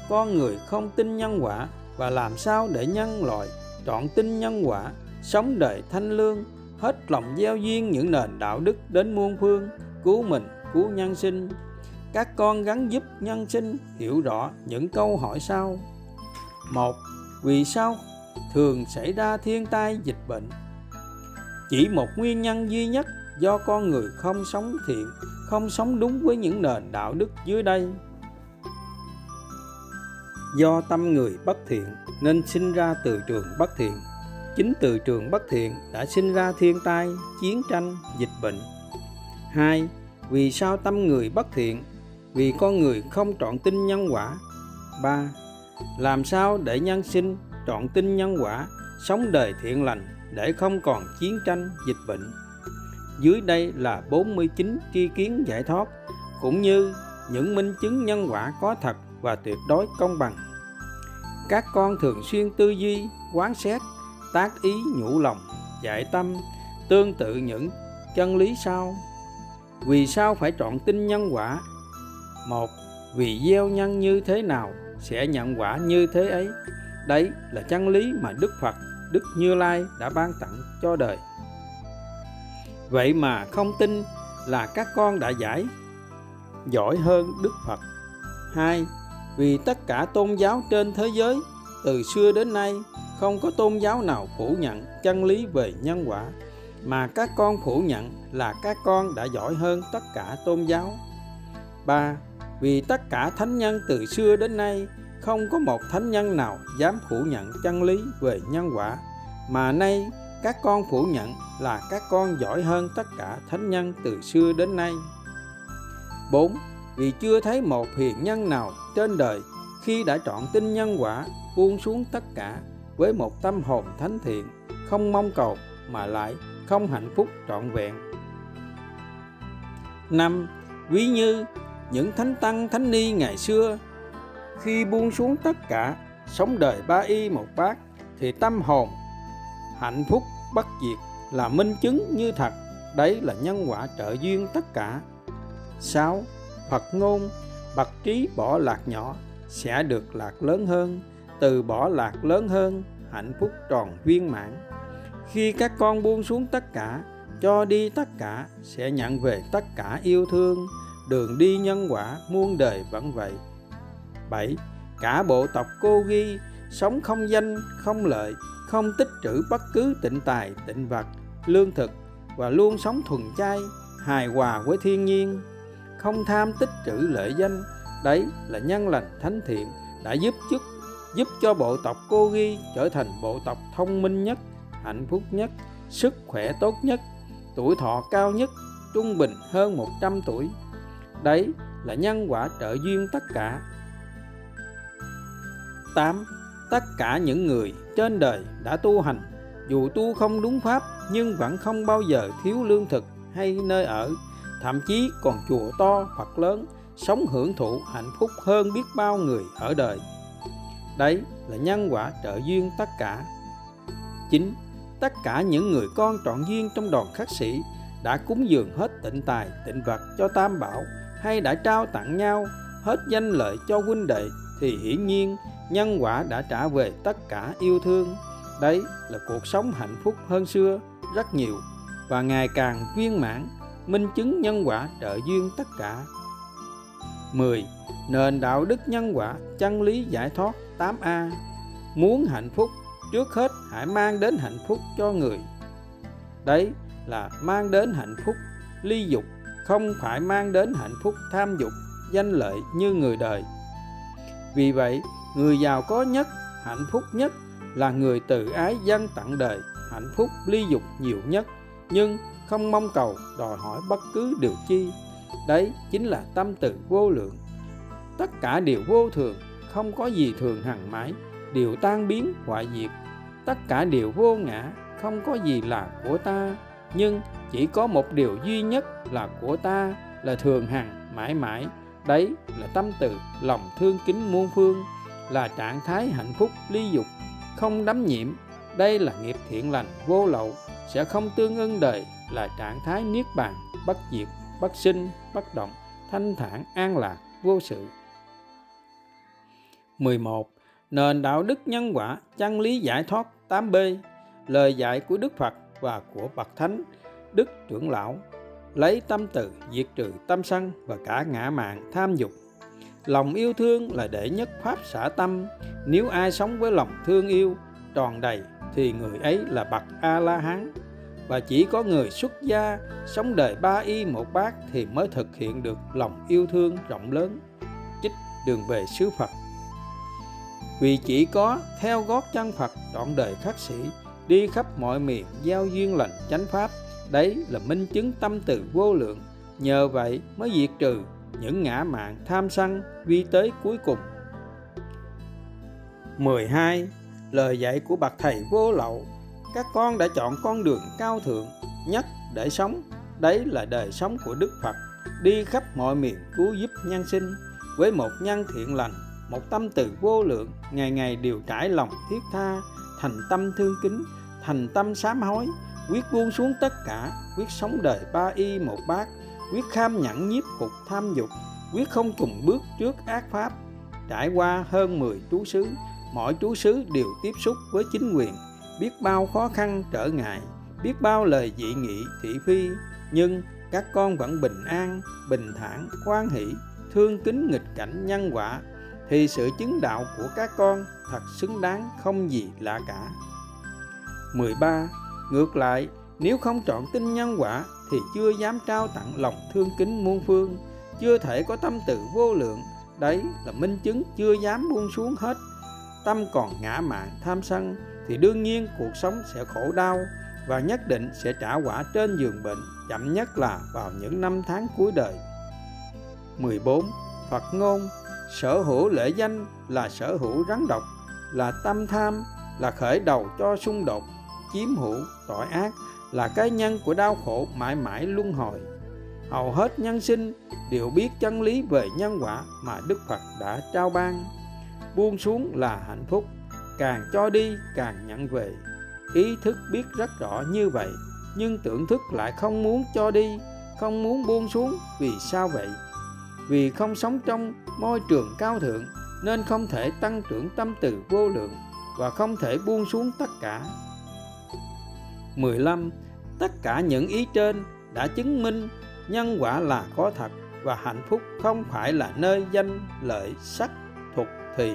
A: con người không tin nhân quả và làm sao để nhân loại chọn tin nhân quả sống đời thanh lương hết lòng gieo duyên những nền đạo đức đến muôn phương cứu mình, cứu nhân sinh. Các con gắn giúp nhân sinh hiểu rõ những câu hỏi sau. Một, vì sao thường xảy ra thiên tai, dịch bệnh? Chỉ một nguyên nhân duy nhất do con người không sống thiện, không sống đúng với những nền đạo đức dưới đây. Do tâm người bất thiện nên sinh ra từ trường bất thiện. Chính từ trường bất thiện đã sinh ra thiên tai, chiến tranh, dịch bệnh hai, vì sao tâm người bất thiện? Vì con người không trọn tin nhân quả. Ba, làm sao để nhân sinh trọn tin nhân quả, sống đời thiện lành để không còn chiến tranh, dịch bệnh? Dưới đây là 49 tri kiến giải thoát, cũng như những minh chứng nhân quả có thật và tuyệt đối công bằng. Các con thường xuyên tư duy, quán xét, tác ý nhủ lòng, giải tâm, tương tự những chân lý sau vì sao phải chọn tin nhân quả? Một, vì gieo nhân như thế nào sẽ nhận quả như thế ấy? Đấy là chân lý mà đức phật, đức như lai đã ban tặng cho đời. Vậy mà không tin là các con đã giải. Giỏi hơn đức phật. Hai, vì tất cả tôn giáo trên thế giới từ xưa đến nay không có tôn giáo nào phủ nhận chân lý về nhân quả mà các con phủ nhận là các con đã giỏi hơn tất cả tôn giáo 3. Vì tất cả thánh nhân từ xưa đến nay, không có một thánh nhân nào dám phủ nhận chân lý về nhân quả mà nay, các con phủ nhận là các con giỏi hơn tất cả thánh nhân từ xưa đến nay 4. Vì chưa thấy một hiền nhân nào trên đời khi đã chọn tin nhân quả buông xuống tất cả với một tâm hồn thánh thiện, không mong cầu mà lại không hạnh phúc trọn vẹn 5. quý như những thánh tăng, thánh ni ngày xưa, khi buông xuống tất cả, sống đời ba y một bát, thì tâm hồn hạnh phúc bất diệt là minh chứng như thật đấy là nhân quả trợ duyên tất cả 6. Phật ngôn, bậc trí bỏ lạc nhỏ sẽ được lạc lớn hơn, từ bỏ lạc lớn hơn, hạnh phúc tròn viên mãn khi các con buông xuống tất cả cho đi tất cả sẽ nhận về tất cả yêu thương đường đi nhân quả muôn đời vẫn vậy 7. Cả bộ tộc cô ghi sống không danh, không lợi, không tích trữ bất cứ tịnh tài, tịnh vật, lương thực và luôn sống thuần chay, hài hòa với thiên nhiên, không tham tích trữ lợi danh. Đấy là nhân lành thánh thiện đã giúp chức giúp cho bộ tộc cô ghi trở thành bộ tộc thông minh nhất, hạnh phúc nhất, sức khỏe tốt nhất, tuổi thọ cao nhất, trung bình hơn 100 tuổi. Đấy là nhân quả trợ duyên tất cả 8. Tất cả những người trên đời đã tu hành, dù tu không đúng pháp nhưng vẫn không bao giờ thiếu lương thực hay nơi ở, thậm chí còn chùa to Phật lớn, sống hưởng thụ hạnh phúc hơn biết bao người ở đời. Đấy là nhân quả trợ duyên tất cả. 9. Tất cả những người con trọn duyên trong đoàn khắc sĩ đã cúng dường hết tịnh tài, tịnh vật cho Tam Bảo hay đã trao tặng nhau hết danh lợi cho huynh đệ thì hiển nhiên nhân quả đã trả về tất cả yêu thương đấy là cuộc sống hạnh phúc hơn xưa rất nhiều và ngày càng viên mãn minh chứng nhân quả trợ duyên tất cả 10. Nền đạo đức nhân quả chân lý giải thoát 8A Muốn hạnh phúc trước hết hãy mang đến hạnh phúc cho người. Đấy là mang đến hạnh phúc, ly dục, Không phải mang đến hạnh phúc tham dục, danh lợi như người đời. Vì vậy, người giàu có nhất, hạnh phúc nhất là người tự ái dân tặng đời, hạnh phúc ly dục nhiều nhất, nhưng không mong cầu đòi hỏi bất cứ điều chi. Đấy chính là tâm từ vô lượng. Tất cả đều vô thường, không có gì thường hằng mãi, đều tan biến hoại diệt tất cả đều vô ngã, không có gì là của ta. Nhưng chỉ có một điều duy nhất là của ta, là thường hằng, mãi mãi. Đấy là tâm từ, lòng thương kính muôn phương, là trạng thái hạnh phúc ly dục, không đắm nhiễm. Đây là nghiệp thiện lành vô lậu, sẽ không tương ưng đời, là trạng thái niết bàn, bất diệt, bất sinh, bất động, thanh thản, an lạc, vô sự. 11. Nền đạo đức nhân quả, chân lý giải thoát. 8B Lời dạy của Đức Phật và của Bậc Thánh, Đức trưởng lão, Lấy tâm từ diệt trừ tâm sân và cả ngã mạng tham dục. Lòng yêu thương là đệ nhất pháp xả tâm. Nếu ai sống với lòng thương yêu, tròn đầy, thì người ấy là bậc a la hán và chỉ có người xuất gia, sống đời ba y một bát thì mới thực hiện được lòng yêu thương rộng lớn. Chích đường về xứ phật vì chỉ có theo gót chân phật trọn đời khắc sĩ đi khắp mọi miền, giao duyên lành, chánh pháp, đấy là minh chứng tâm từ vô lượng. Nhờ vậy mới diệt trừ những ngã mạn tham sân vi tới cuối cùng. 12. Lời dạy của bậc thầy vô lậu. Các con đã chọn con đường cao thượng, nhất để sống. Đấy là đời sống của Đức Phật, Đi khắp mọi miền cứu giúp nhân sinh. Với một nhân thiện lành một tâm từ vô lượng, Ngày ngày đều trải lòng thiết tha, Thành tâm thương kính, Thành tâm sám hối. Quyết buông xuống tất cả, Quyết sống đời ba y một bát, quyết kham nhẫn nhiếp phục tham dục, quyết không trùng bước trước ác pháp. Trải qua hơn 10 trú xứ, mỗi trú xứ đều tiếp xúc với chính quyền, biết bao khó khăn trở ngại, biết bao lời dị nghị, thị phi. Nhưng các con vẫn bình an, bình thản, khoan hỷ, thương kính nghịch cảnh nhân quả thì sự chứng đạo của các con thật xứng đáng không gì lạ cả 13. Ngược lại, nếu không chọn tin nhân quả thì chưa dám trao tặng lòng thương kính muôn phương chưa thể có tâm từ vô lượng đấy là minh chứng chưa dám buông xuống hết tâm còn ngã mạn tham sân thì đương nhiên cuộc sống sẽ khổ đau và nhất định sẽ trả quả trên giường bệnh chậm nhất là vào những năm tháng cuối đời 14. Phật ngôn Sở hữu lễ danh là sở hữu rắn độc Là tâm tham Là khởi đầu cho xung đột Chiếm hữu, tội ác Là cái nhân của đau khổ mãi mãi luân hồi. Hầu hết nhân sinh đều biết chân lý về nhân quả mà Đức Phật đã trao ban. Buông xuống là hạnh phúc Càng cho đi càng nhận về. Ý thức biết rất rõ như vậy Nhưng tưởng thức lại không muốn cho đi Không muốn buông xuống Vì sao vậy? Vì không sống trong môi trường cao thượng nên không thể tăng trưởng tâm từ vô lượng và không thể buông xuống tất cả. 15. Tất cả những ý trên đã chứng minh nhân quả là có thật và hạnh phúc không phải là nơi danh lợi sắc thuộc thì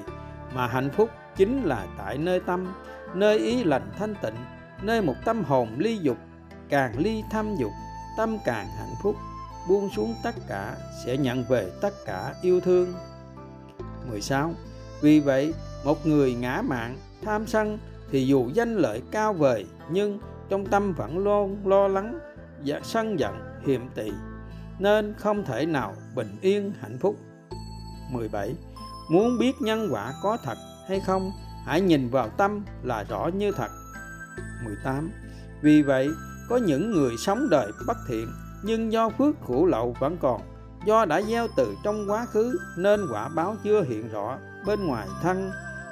A: mà hạnh phúc chính là tại nơi tâm, nơi ý lành thanh tịnh, nơi một tâm hồn ly dục, càng ly tham dục, tâm càng hạnh phúc buông xuống tất cả sẽ nhận về tất cả yêu thương. 16 vì vậy, một người ngã mạn tham sân thì dù danh lợi cao vời, nhưng trong tâm vẫn luôn lo lắng và sân giận hiểm tị nên không thể nào bình yên, hạnh phúc. 17 muốn biết nhân quả có thật hay không, hãy nhìn vào tâm là rõ như thật. 18 vì vậy, có những người sống đời bất thiện nhưng do phước khổ lậu vẫn còn, do đã gieo từ trong quá khứ nên quả báo chưa hiện rõ bên ngoài thân,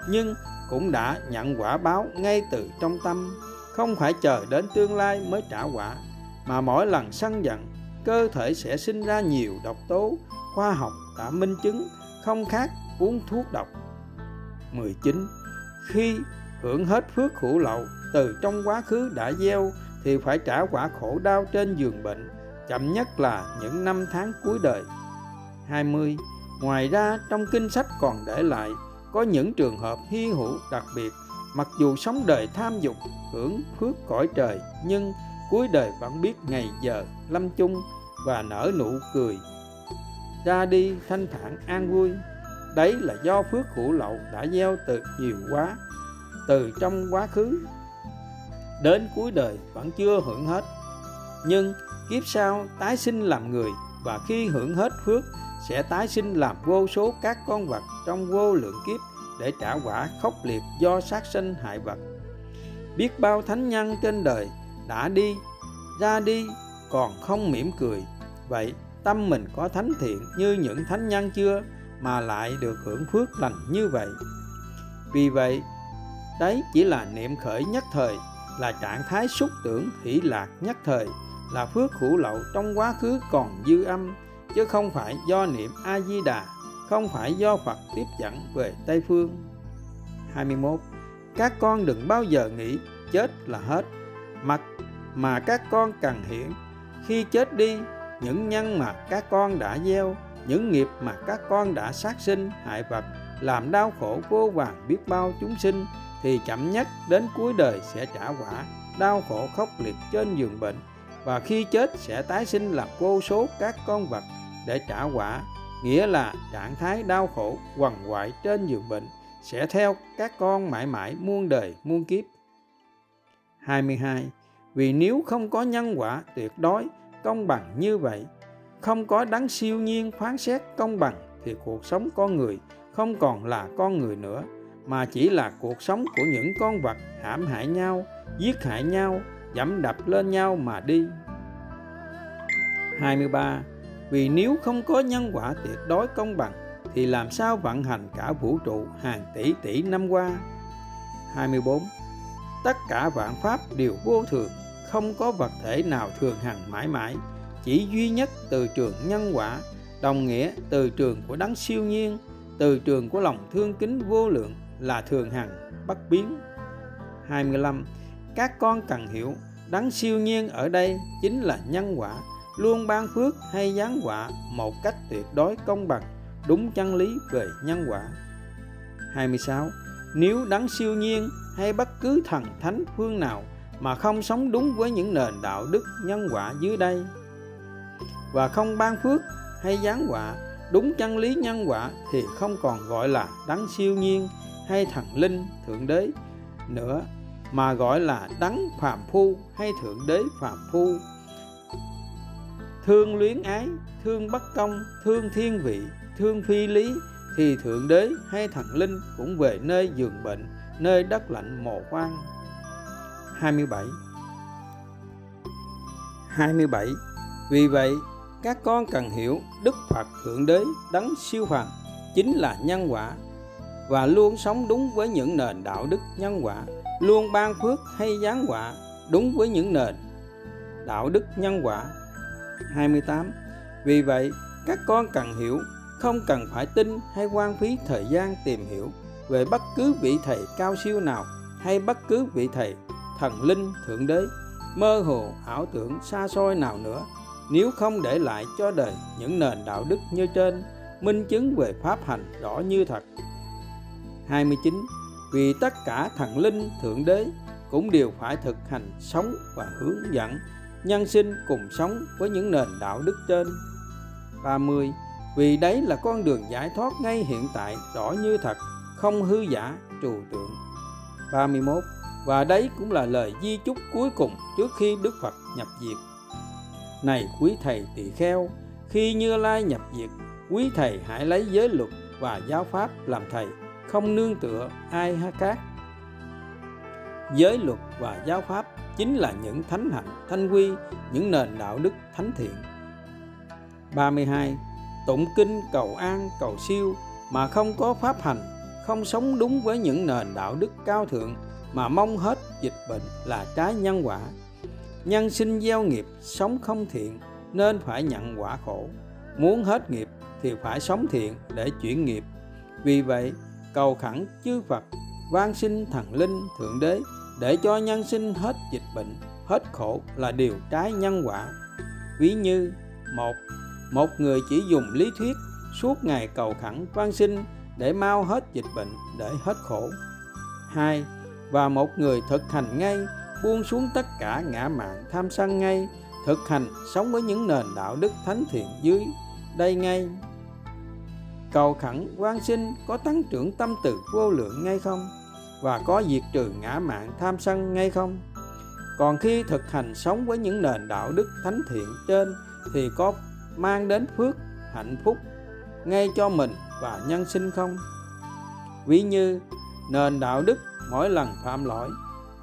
A: nhưng cũng đã nhận quả báo ngay từ trong tâm. Không phải chờ đến tương lai mới trả quả, mà mỗi lần sân giận, cơ thể sẽ sinh ra nhiều độc tố, khoa học đã minh chứng, không khác uống thuốc độc. 19 khi hưởng hết phước khổ lậu từ trong quá khứ đã gieo thì phải trả quả khổ đau trên giường bệnh chậm nhất là những năm tháng cuối đời. 20. Ngoài ra trong kinh sách còn để lại, có những trường hợp hy hữu đặc biệt, mặc dù sống đời tham dục, hưởng phước cõi trời, nhưng cuối đời vẫn biết ngày giờ, lâm chung và nở nụ cười ra đi thanh thản an vui, đấy là do phước hữu lậu đã gieo từ nhiều quá, từ trong quá khứ đến cuối đời vẫn chưa hưởng hết, nhưng kiếp sau, tái sinh làm người, và khi hưởng hết phước, sẽ tái sinh làm vô số các con vật trong vô lượng kiếp để trả quả khốc liệt do sát sinh hại vật. Biết bao thánh nhân trên đời đã đi, ra đi, còn không mỉm cười. Vậy tâm mình có thánh thiện như những thánh nhân chưa mà lại được hưởng phước lành như vậy? Vì vậy, đấy chỉ là niệm khởi nhất thời, là trạng thái xúc tưởng hỷ lạc nhất thời là phước hữu lậu trong quá khứ còn dư âm chứ không phải do niệm A Di Đà, không phải do Phật tiếp dẫn về Tây phương. 21. Các con đừng bao giờ nghĩ chết là hết, mặt mà các con cần hiểu khi chết đi những nhân mà các con đã gieo, những nghiệp mà các con đã sát sinh hại vật làm đau khổ vô vàng biết bao chúng sinh thì chậm nhất đến cuối đời sẽ trả quả đau khổ khốc liệt trên giường bệnh và khi chết sẽ tái sinh làm vô số các con vật để trả quả, nghĩa là trạng thái đau khổ quằn quại trên giường bệnh sẽ theo các con mãi mãi muôn đời muôn kiếp. 22 vì nếu không có nhân quả tuyệt đối, công bằng như vậy, không có đấng siêu nhiên phán xét công bằng thì cuộc sống con người không còn là con người nữa, mà chỉ là cuộc sống của những con vật hãm hại nhau, giết hại nhau dẫm đập lên nhau mà đi. 23 vì nếu không có nhân quả tuyệt đối công bằng, thì làm sao vận hành cả vũ trụ hàng tỷ tỷ năm qua? 24 tất cả vạn pháp đều vô thường, không có vật thể nào thường hằng mãi mãi, chỉ duy nhất từ trường nhân quả, đồng nghĩa từ trường của đấng siêu nhiên, từ trường của lòng thương kính vô lượng là thường hằng, bất biến. 25 các con cần hiểu. Đấng siêu nhiên ở đây chính là nhân quả, luôn ban phước hay giáng họa một cách tuyệt đối công bằng, đúng chân lý về nhân quả. 26 nếu đấng siêu nhiên hay bất cứ thần thánh phương nào mà không sống đúng với những nền đạo đức nhân quả dưới đây và không ban phước hay giáng họa đúng chân lý nhân quả thì không còn gọi là đấng siêu nhiên hay thần linh thượng đế nữa mà gọi là đấng phàm phu hay thượng đế phàm phu. Thương luyến ái thương bất công thương thiên vị thương phi lý thì thượng đế hay thần linh cũng về nơi giường bệnh nơi đất lạnh mồ hoang 27 27 Vì vậy các con cần hiểu Đức Phật Thượng Đế đấng siêu phàm chính là nhân quả và luôn sống đúng với những nền đạo đức nhân quả, luôn ban phước hay giáng quả đúng với những nền đạo đức nhân quả. 28. Vì vậy, các con cần hiểu, không cần phải tin hay quan phí thời gian tìm hiểu về bất cứ vị thầy cao siêu nào hay bất cứ vị thầy thần linh thượng đế mơ hồ ảo tưởng xa xôi nào nữa nếu không để lại cho đời những nền đạo đức như trên minh chứng về pháp hành rõ như thật 29 vì tất cả thần linh thượng đế cũng đều phải thực hành sống và hướng dẫn nhân sinh cùng sống với những nền đạo đức trên. 30 vì đấy là con đường giải thoát ngay hiện tại, rõ như thật, không hư giả trừu tượng. 31 và đấy cũng là lời di chúc cuối cùng trước khi Đức Phật nhập diệt. Này quý thầy tỳ kheo, khi Như Lai nhập diệt, quý thầy hãy lấy giới luật và giáo pháp làm thầy không nương tựa ai ha khác giới luật và giáo pháp chính là những thánh hạnh, thanh quy, những nền đạo đức thánh thiện. 32 tụng kinh cầu an, cầu siêu mà không có pháp hành, không sống đúng với những nền đạo đức cao thượng mà mong hết dịch bệnh là trái nhân quả. Nhân sinh gieo nghiệp, sống không thiện nên phải nhận quả khổ. Muốn hết nghiệp thì phải sống thiện để chuyển nghiệp. Vì vậy cầu khẩn chư Phật, van xin thần linh thượng đế, để cho nhân sinh hết dịch bệnh, hết khổ là điều trái nhân quả. Ví như, một một người chỉ dùng lý thuyết suốt ngày cầu khẩn van xin để mau hết dịch bệnh, để hết khổ. Hai, và một người thực hành ngay, buông xuống tất cả ngã mạn tham sân ngay, thực hành sống với những nền đạo đức thánh thiện dưới đây ngay cầu khẩn quan sinh có tăng trưởng tâm từ vô lượng ngay không? Và có diệt trừ ngã mạn tham sân ngay không? Còn khi thực hành sống với những nền đạo đức thánh thiện trên thì có mang đến phước, hạnh phúc ngay cho mình và nhân sinh không? Ví như, nền đạo đức mỗi lần phạm lỗi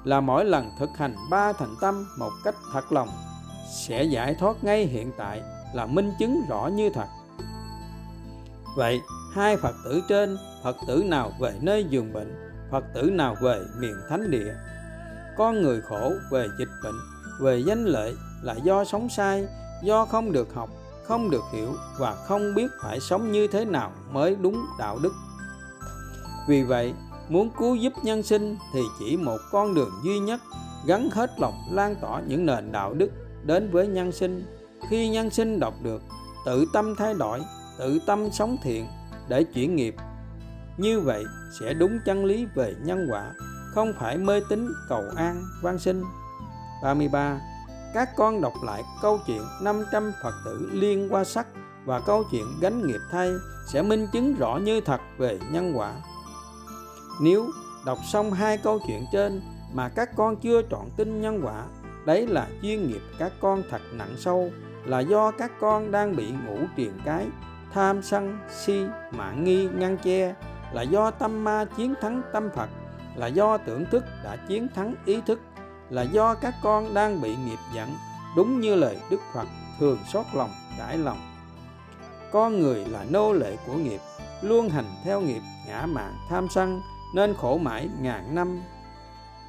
A: là mỗi lần thực hành ba thành tâm một cách thật lòng sẽ giải thoát ngay hiện tại là minh chứng rõ như thật vậy, hai phật tử trên, phật tử nào về nơi giường bệnh, phật tử nào về miền thánh địa? Con người khổ về dịch bệnh, về danh lợi là do sống sai, do không được học, không được hiểu và không biết phải sống như thế nào mới đúng đạo đức. Vì vậy, muốn cứu giúp nhân sinh thì chỉ một con đường duy nhất, gắn hết lòng lan tỏa những nền đạo đức đến với nhân sinh. Khi nhân sinh đọc được, tự tâm thay đổi tự tâm sống thiện để chuyển nghiệp. Như vậy sẽ đúng chân lý về nhân quả không phải mê tín cầu an van sinh 33 các con đọc lại câu chuyện 500 Phật tử liên qua sắc và câu chuyện gánh nghiệp thay sẽ minh chứng rõ như thật về nhân quả. Nếu đọc xong hai câu chuyện trên mà các con chưa trọn tin nhân quả, đấy là chuyên nghiệp các con thật nặng sâu, là do các con đang bị ngủ triền cái, tham sân, si, mạng nghi, ngăn che, là do tâm ma chiến thắng tâm Phật, là do tưởng thức đã chiến thắng ý thức, là do các con đang bị nghiệp dẫn đúng như lời Đức Phật thường xót lòng, trải lòng. Con người là nô lệ của nghiệp, luôn hành theo nghiệp ngã mạn tham sân, nên khổ mãi ngàn năm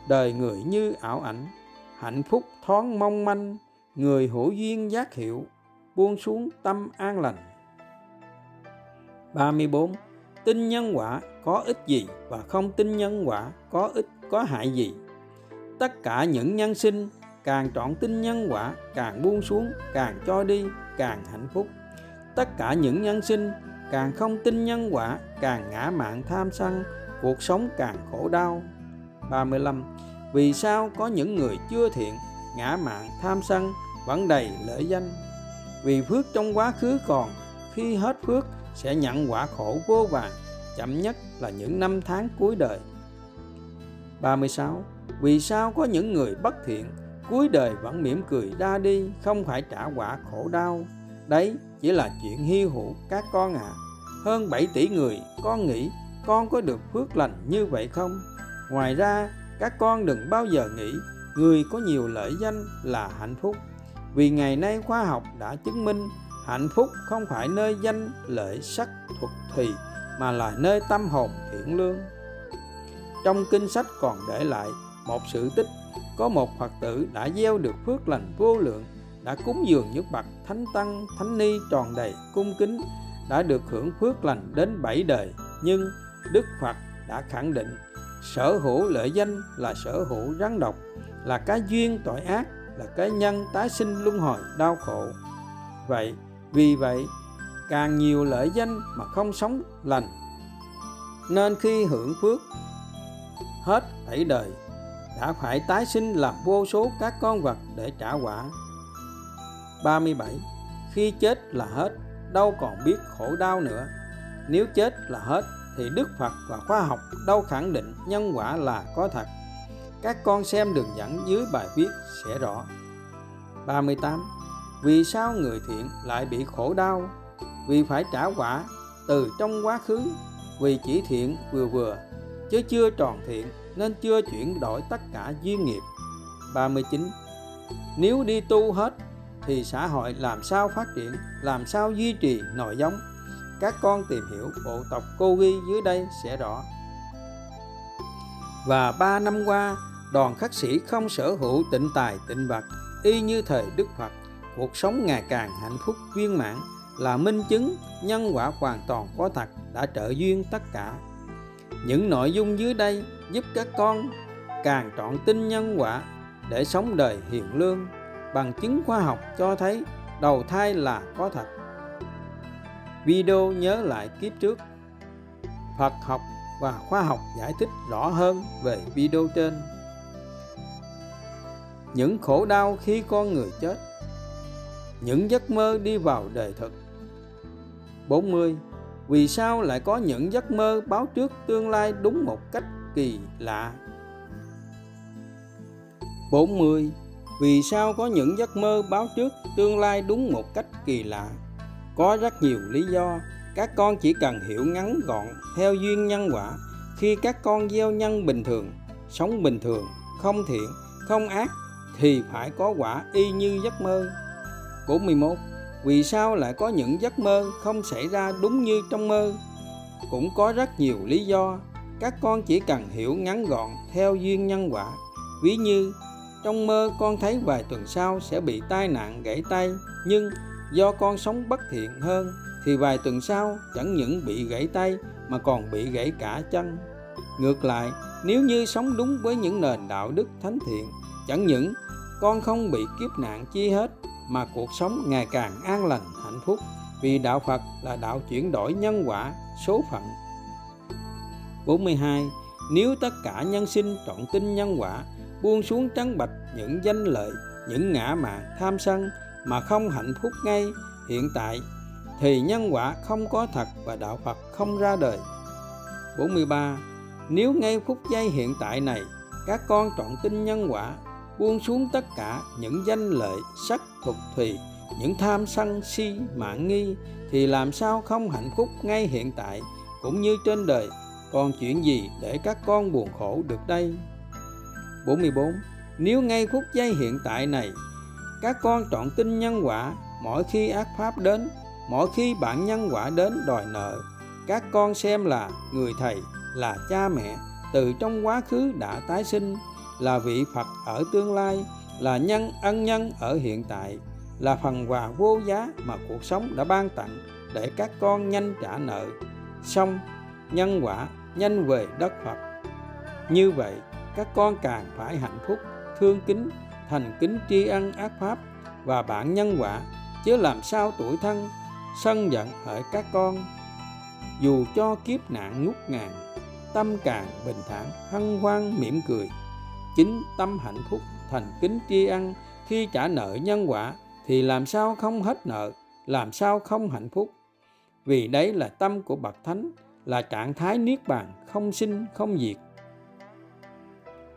A: đời người như ảo ảnh hạnh phúc thoáng mong manh người hữu duyên giác hiệu buông xuống tâm an lành 34 tin nhân quả có ích gì và không tin nhân quả có ích, có hại gì? Tất cả những nhân sinh, càng trọn tin nhân quả, càng buông xuống, càng cho đi, càng hạnh phúc. Tất cả những nhân sinh, càng không tin nhân quả, càng ngã mạng tham sân, cuộc sống càng khổ đau. 35 vì sao có những người chưa thiện, ngã mạng tham sân, vẫn đầy lợi danh? Vì phước trong quá khứ còn, khi hết phước sẽ nhận quả khổ vô vàng chậm nhất là những năm tháng cuối đời. 36 vì sao có những người bất thiện, cuối đời vẫn mỉm cười ra đi, không phải trả quả khổ đau? Đấy chỉ là chuyện hy hữu các con ạ. À. hơn 7 tỷ người, con nghĩ con có được phước lành như vậy không? Ngoài ra, các con đừng bao giờ nghĩ người có nhiều lợi danh là hạnh phúc. Vì ngày nay khoa học đã chứng minh hạnh phúc không phải nơi danh lợi sắc, thuật, thùy, mà là nơi tâm hồn thiện lương. Trong kinh sách còn để lại một sự tích, có một phật tử đã gieo được phước lành vô lượng, đã cúng dường những bậc thánh tăng, thánh ni tròn đầy cung kính, đã được hưởng phước lành đến bảy đời. Nhưng đức phật đã khẳng định, sở hữu lợi danh là sở hữu rắn độc, là cái duyên tội ác, là cái nhân tái sinh luân hồi đau khổ. Vậy vì vậy, càng nhiều lợi danh mà không sống lành, nên khi hưởng phước hết bảy đời, đã phải tái sinh làm vô số các con vật để trả quả. 37 khi chết là hết, đâu còn biết khổ đau nữa. Nếu chết là hết, thì Đức Phật và khoa học đâu khẳng định nhân quả là có thật. Các con xem đường dẫn dưới bài viết sẽ rõ. 38 vì sao người thiện lại bị khổ đau? Vì phải trả quả từ trong quá khứ. Vì chỉ thiện vừa vừa, chứ chưa tròn thiện, nên chưa chuyển đổi tất cả duyên nghiệp. 39 nếu đi tu hết, thì xã hội làm sao phát triển, làm sao duy trì nội giống? Các con tìm hiểu bộ tộc cô ghi dưới đây sẽ rõ. Và ba năm qua, đoàn khắc sĩ không sở hữu tịnh tài tịnh vật, y như thời đức phật cuộc sống ngày càng hạnh phúc viên mãn là minh chứng nhân quả hoàn toàn có thật đã trợ duyên tất cả. Những nội dung dưới đây giúp các con càng trọn tin nhân quả để sống đời hiền lương bằng chứng khoa học cho thấy đầu thai là có thật. Video nhớ lại kiếp trước. Phật học và khoa học giải thích rõ hơn về video trên. Những khổ đau khi con người chết những giấc mơ đi vào đời thực. 40 vì sao lại có những giấc mơ báo trước tương lai đúng một cách kỳ lạ? 40 vì sao có những giấc mơ báo trước tương lai đúng một cách kỳ lạ? Có rất nhiều lý do, các con chỉ cần hiểu ngắn gọn theo duyên nhân quả. Khi các con gieo nhân bình thường, sống bình thường, không thiện, không ác, thì phải có quả y như giấc mơ. 41 vì sao lại có những giấc mơ không xảy ra đúng như trong mơ? Cũng có rất nhiều lý do. Các con chỉ cần hiểu ngắn gọn theo duyên nhân quả. Ví như, trong mơ con thấy vài tuần sau sẽ bị tai nạn gãy tay, nhưng do con sống bất thiện hơn thì vài tuần sau chẳng những bị gãy tay mà còn bị gãy cả chân. Ngược lại, nếu như sống đúng với những nền đạo đức thánh thiện, chẳng những con không bị kiếp nạn chi hết mà cuộc sống ngày càng an lành, hạnh phúc. Vì đạo Phật là đạo chuyển đổi nhân quả, số phận. 42 nếu tất cả nhân sinh trọn tin nhân quả, buông xuống trắng bạch những danh lợi, những ngã mạn tham sân mà không hạnh phúc ngay hiện tại, thì nhân quả không có thật và đạo Phật không ra đời. 43 nếu ngay phút giây hiện tại này, các con trọn tin nhân quả buông xuống tất cả những danh lợi, sắc thuật thùy, những tham sân si mạng nghi, thì làm sao không hạnh phúc ngay hiện tại, cũng như trên đời? Còn chuyện gì để các con buồn khổ được đây? 44 nếu ngay phút giây hiện tại này, các con trọn tin nhân quả, mỗi khi ác pháp đến, mỗi khi bạn nhân quả đến đòi nợ, các con xem là người thầy, là cha mẹ, từ trong quá khứ đã tái sinh là vị Phật ở tương lai, là nhân ân nhân ở hiện tại, là phần quà vô giá mà cuộc sống đã ban tặng để các con nhanh trả nợ. Xong, nhân quả nhanh về đất Phật. Như vậy, các con càng phải hạnh phúc, thương kính, thành kính tri ân ác pháp và bản nhân quả, chứ làm sao tuổi thân sân giận ở các con. Dù cho kiếp nạn ngút ngàn, tâm càng bình thản, hân hoan mỉm cười chính tâm hạnh phúc, thành kính tri ân. Khi trả nợ nhân quả, thì làm sao không hết nợ, làm sao không hạnh phúc? Vì đấy là tâm của bậc thánh, là trạng thái niết bàn, không sinh, không diệt.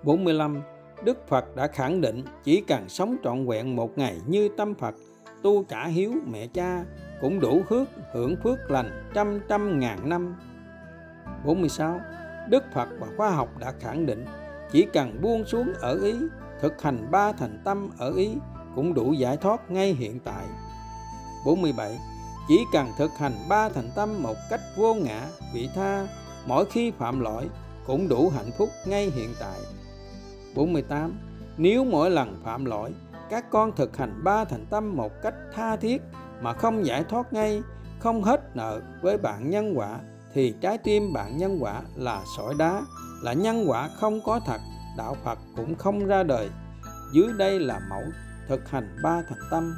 A: 45 Đức Phật đã khẳng định chỉ cần sống trọn vẹn một ngày như tâm Phật, tu trả hiếu mẹ cha, cũng đủ hước hưởng phước lành trăm trăm ngàn năm. 46 Đức Phật và khoa học đã khẳng định chỉ cần buông xuống ở ý, thực hành ba thành tâm ở ý cũng đủ giải thoát ngay hiện tại. 47 chỉ cần thực hành ba thành tâm một cách vô ngã, vị tha, mỗi khi phạm lỗi cũng đủ hạnh phúc ngay hiện tại. 48 nếu mỗi lần phạm lỗi, các con thực hành ba thành tâm một cách tha thiết mà không giải thoát ngay, không hết nợ với bạn nhân quả, thì trái tim bạn nhân quả là sỏi đá là nhân quả không có thật, đạo phật cũng không ra đời. Dưới đây là mẫu thực hành ba thành tâm.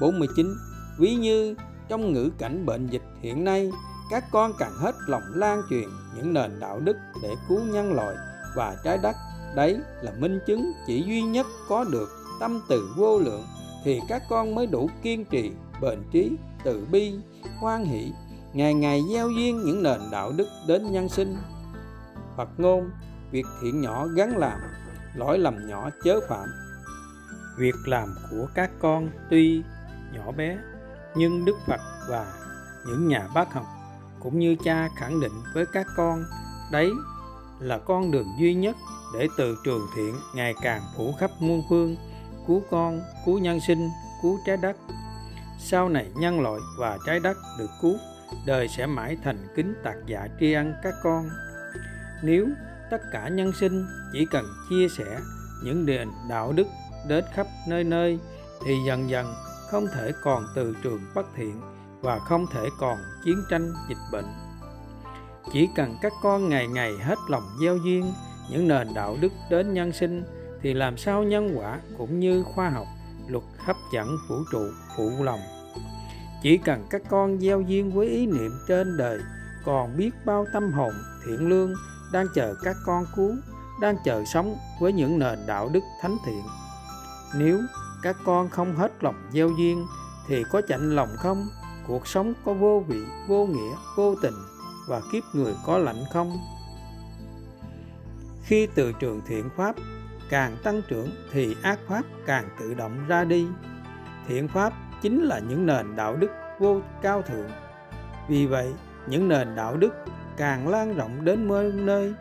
A: 49 ví như trong ngữ cảnh bệnh dịch hiện nay, các con càng hết lòng lan truyền những nền đạo đức để cứu nhân loại và trái đất. Đấy là minh chứng chỉ duy nhất có được tâm từ vô lượng thì các con mới đủ kiên trì, bền trí, từ bi, hoan hỷ, ngày ngày gieo duyên những nền đạo đức đến nhân sinh. Phật ngôn, việc thiện nhỏ gắn làm, lỗi lầm nhỏ chớ phạm. Việc làm của các con tuy nhỏ bé, nhưng đức phật và những nhà bác học cũng như cha khẳng định với các con, đấy là con đường duy nhất để từ trường thiện ngày càng phủ khắp muôn phương, cứu con, cứu nhân sinh, cứu trái đất. Sau này nhân loại và trái đất được cứu, đời sẽ mãi thành kính tạc dạ tri ân các con nếu tất cả nhân sinh chỉ cần chia sẻ những nền đạo đức đến khắp nơi nơi, thì dần dần không thể còn từ trường bất thiện và không thể còn chiến tranh dịch bệnh. Chỉ cần các con ngày ngày hết lòng gieo duyên những nền đạo đức đến nhân sinh, thì làm sao nhân quả cũng như khoa học, luật hấp dẫn vũ trụ phụ lòng. Chỉ cần các con gieo duyên với ý niệm trên đời còn biết bao tâm hồn thiện lương đang chờ các con cứu đang chờ sống với những nền đạo đức thánh thiện. Nếu các con không hết lòng gieo duyên, thì có chạnh lòng không? Cuộc sống có vô vị, vô nghĩa, vô tình, và kiếp người có lạnh không? Khi từ trường thiện pháp càng tăng trưởng, thì ác pháp càng tự động ra đi. Thiện pháp chính là những nền đạo đức vô cao thượng. Vì vậy, những nền đạo đức càng lan rộng đến nơi nơi,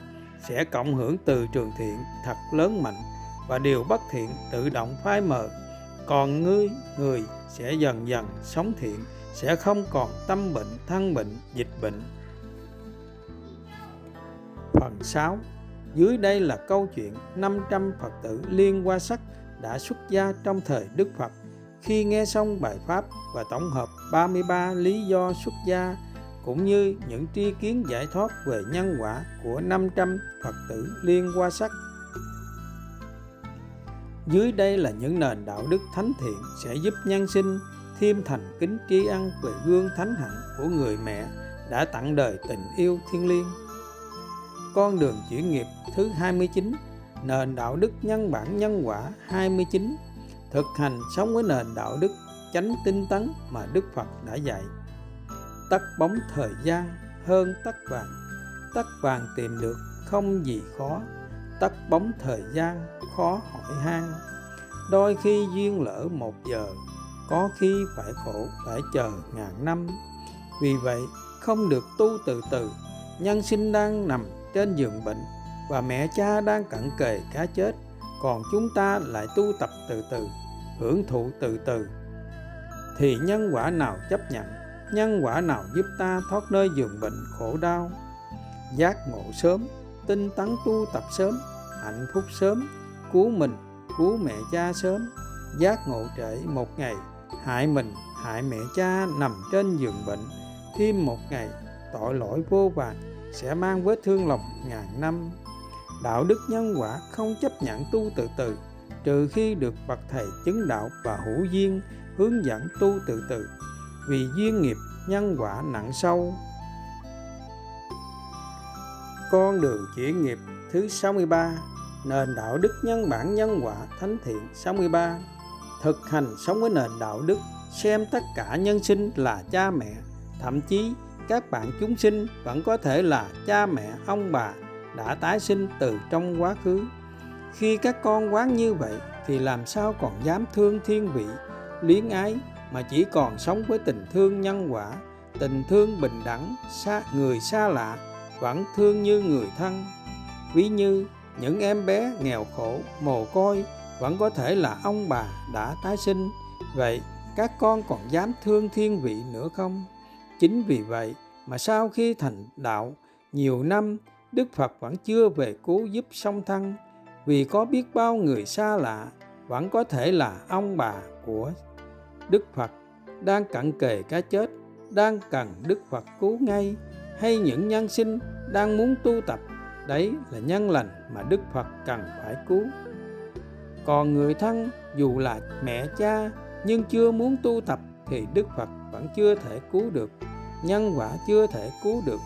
A: sẽ cộng hưởng từ trường thiện thật lớn mạnh và điều bất thiện tự động phai mờ. Còn ngươi, người sẽ dần dần sống thiện, sẽ không còn tâm bệnh, thân bệnh, dịch bệnh. Phần 6 dưới đây là câu chuyện 500 Phật tử Liên qua Sắc đã xuất gia trong thời Đức Phật. Khi nghe xong bài pháp và tổng hợp 33 lý do xuất gia cũng như những tri kiến giải thoát về nhân quả của 500 Phật tử Liên Hoa Sắc. Dưới đây là những nền đạo đức thánh thiện sẽ giúp nhân sinh thêm thành kính tri ân về gương thánh hạnh của người mẹ đã tặng đời tình yêu thiên liêng. Con đường chuyển nghiệp thứ 29 Nền đạo đức nhân bản nhân quả 29 Thực hành sống với nền đạo đức chánh tinh tấn mà Đức Phật đã dạy Tắt bóng thời gian hơn tắt vàng. Tắt vàng tìm được không gì khó, Tắt bóng thời gian khó hỏi han. Đôi khi duyên lỡ một giờ, Có khi phải khổ phải chờ ngàn năm. Vì vậy, không được tu từ từ. Nhân sinh đang nằm trên giường bệnh và mẹ cha đang cận kề cá chết, còn chúng ta lại tu tập từ từ, hưởng thụ từ từ. Thì nhân quả nào chấp nhận? Nhân quả nào giúp ta thoát nơi giường bệnh khổ đau? Giác ngộ sớm, tinh tấn tu tập sớm, hạnh phúc sớm, cứu mình, cứu mẹ cha sớm. Giác ngộ trễ một ngày, hại mình, hại mẹ cha nằm trên giường bệnh. Thêm một ngày, tội lỗi vô vàn sẽ mang vết thương lòng ngàn năm. Đạo đức nhân quả không chấp nhận tu từ từ, trừ khi được bậc thầy chứng đạo và hữu duyên hướng dẫn tu từ từ vì duyên nghiệp nhân quả nặng sâu. Con đường chuyển nghiệp thứ 63 Nền đạo đức nhân bản nhân quả thánh thiện 63 Thực hành sống với nền đạo đức, xem tất cả nhân sinh là cha mẹ, thậm chí các bạn chúng sinh vẫn có thể là cha mẹ, ông bà đã tái sinh từ trong quá khứ. Khi các con quán như vậy thì làm sao còn dám thương thiên vị, luyến ái mà chỉ còn sống với tình thương nhân quả, tình thương bình đẳng, xa, người xa lạ, vẫn thương như người thân. Ví như, những em bé nghèo khổ, mồ côi vẫn có thể là ông bà đã tái sinh. Vậy các con còn dám thương thiên vị nữa không? Chính vì vậy mà sau khi thành đạo, nhiều năm đức phật vẫn chưa về cứu giúp song thân. Vì có biết bao người xa lạ, vẫn có thể là ông bà của đức phật, đang cận kề cái chết, đang cần đức phật cứu ngay, hay những nhân sinh đang muốn tu tập, đấy là nhân lành mà đức phật cần phải cứu. Còn người thân, dù là mẹ cha, nhưng chưa muốn tu tập thì đức phật vẫn chưa thể cứu được. Nhân quả chưa thể cứu được,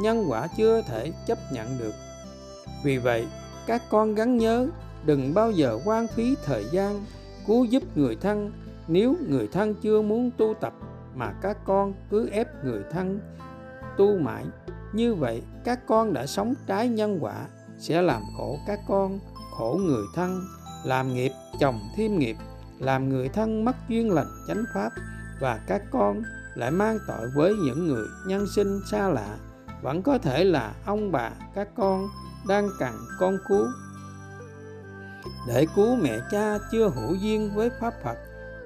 A: nhân quả chưa thể chấp nhận được. Vì vậy, các con gắn nhớ đừng bao giờ quan phí thời gian cứu giúp người thân nếu người thân chưa muốn tu tập mà các con cứ ép người thân tu mãi, như vậy các con đã sống trái nhân quả, sẽ làm khổ các con, khổ người thân, làm nghiệp chồng thêm nghiệp, làm người thân mất duyên lành chánh pháp, và các con lại mang tội với những người nhân sinh xa lạ. Vẫn có thể là ông bà các con đang cần con cứu. Để cứu mẹ cha chưa hữu duyên với pháp phật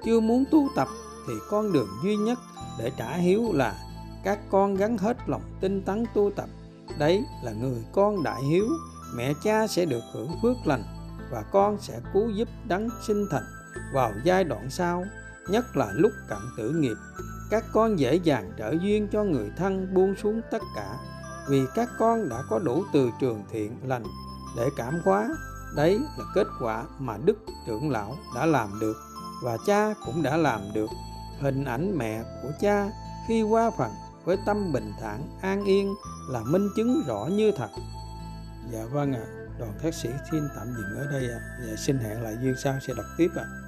A: chưa muốn tu tập thì con đường duy nhất để trả hiếu là các con gắn hết lòng tinh tấn tu tập. Đấy là người con đại hiếu. Mẹ cha sẽ được hưởng phước lành và con sẽ cứu giúp đấng sinh thành vào giai đoạn sau, nhất là lúc cận tử nghiệp. Các con dễ dàng trợ duyên cho người thân buông xuống tất cả, vì các con đã có đủ từ trường thiện lành để cảm hóa. Đấy là kết quả mà đức trưởng lão đã làm được và cha cũng đã làm được hình ảnh mẹ của cha khi qua phần với tâm bình thản an yên là minh chứng rõ như thật dạ vâng ạ à, đoàn thác sĩ xin tạm dừng ở đây ạ à. và xin hẹn lại duyên sau sẽ đọc tiếp ạ à.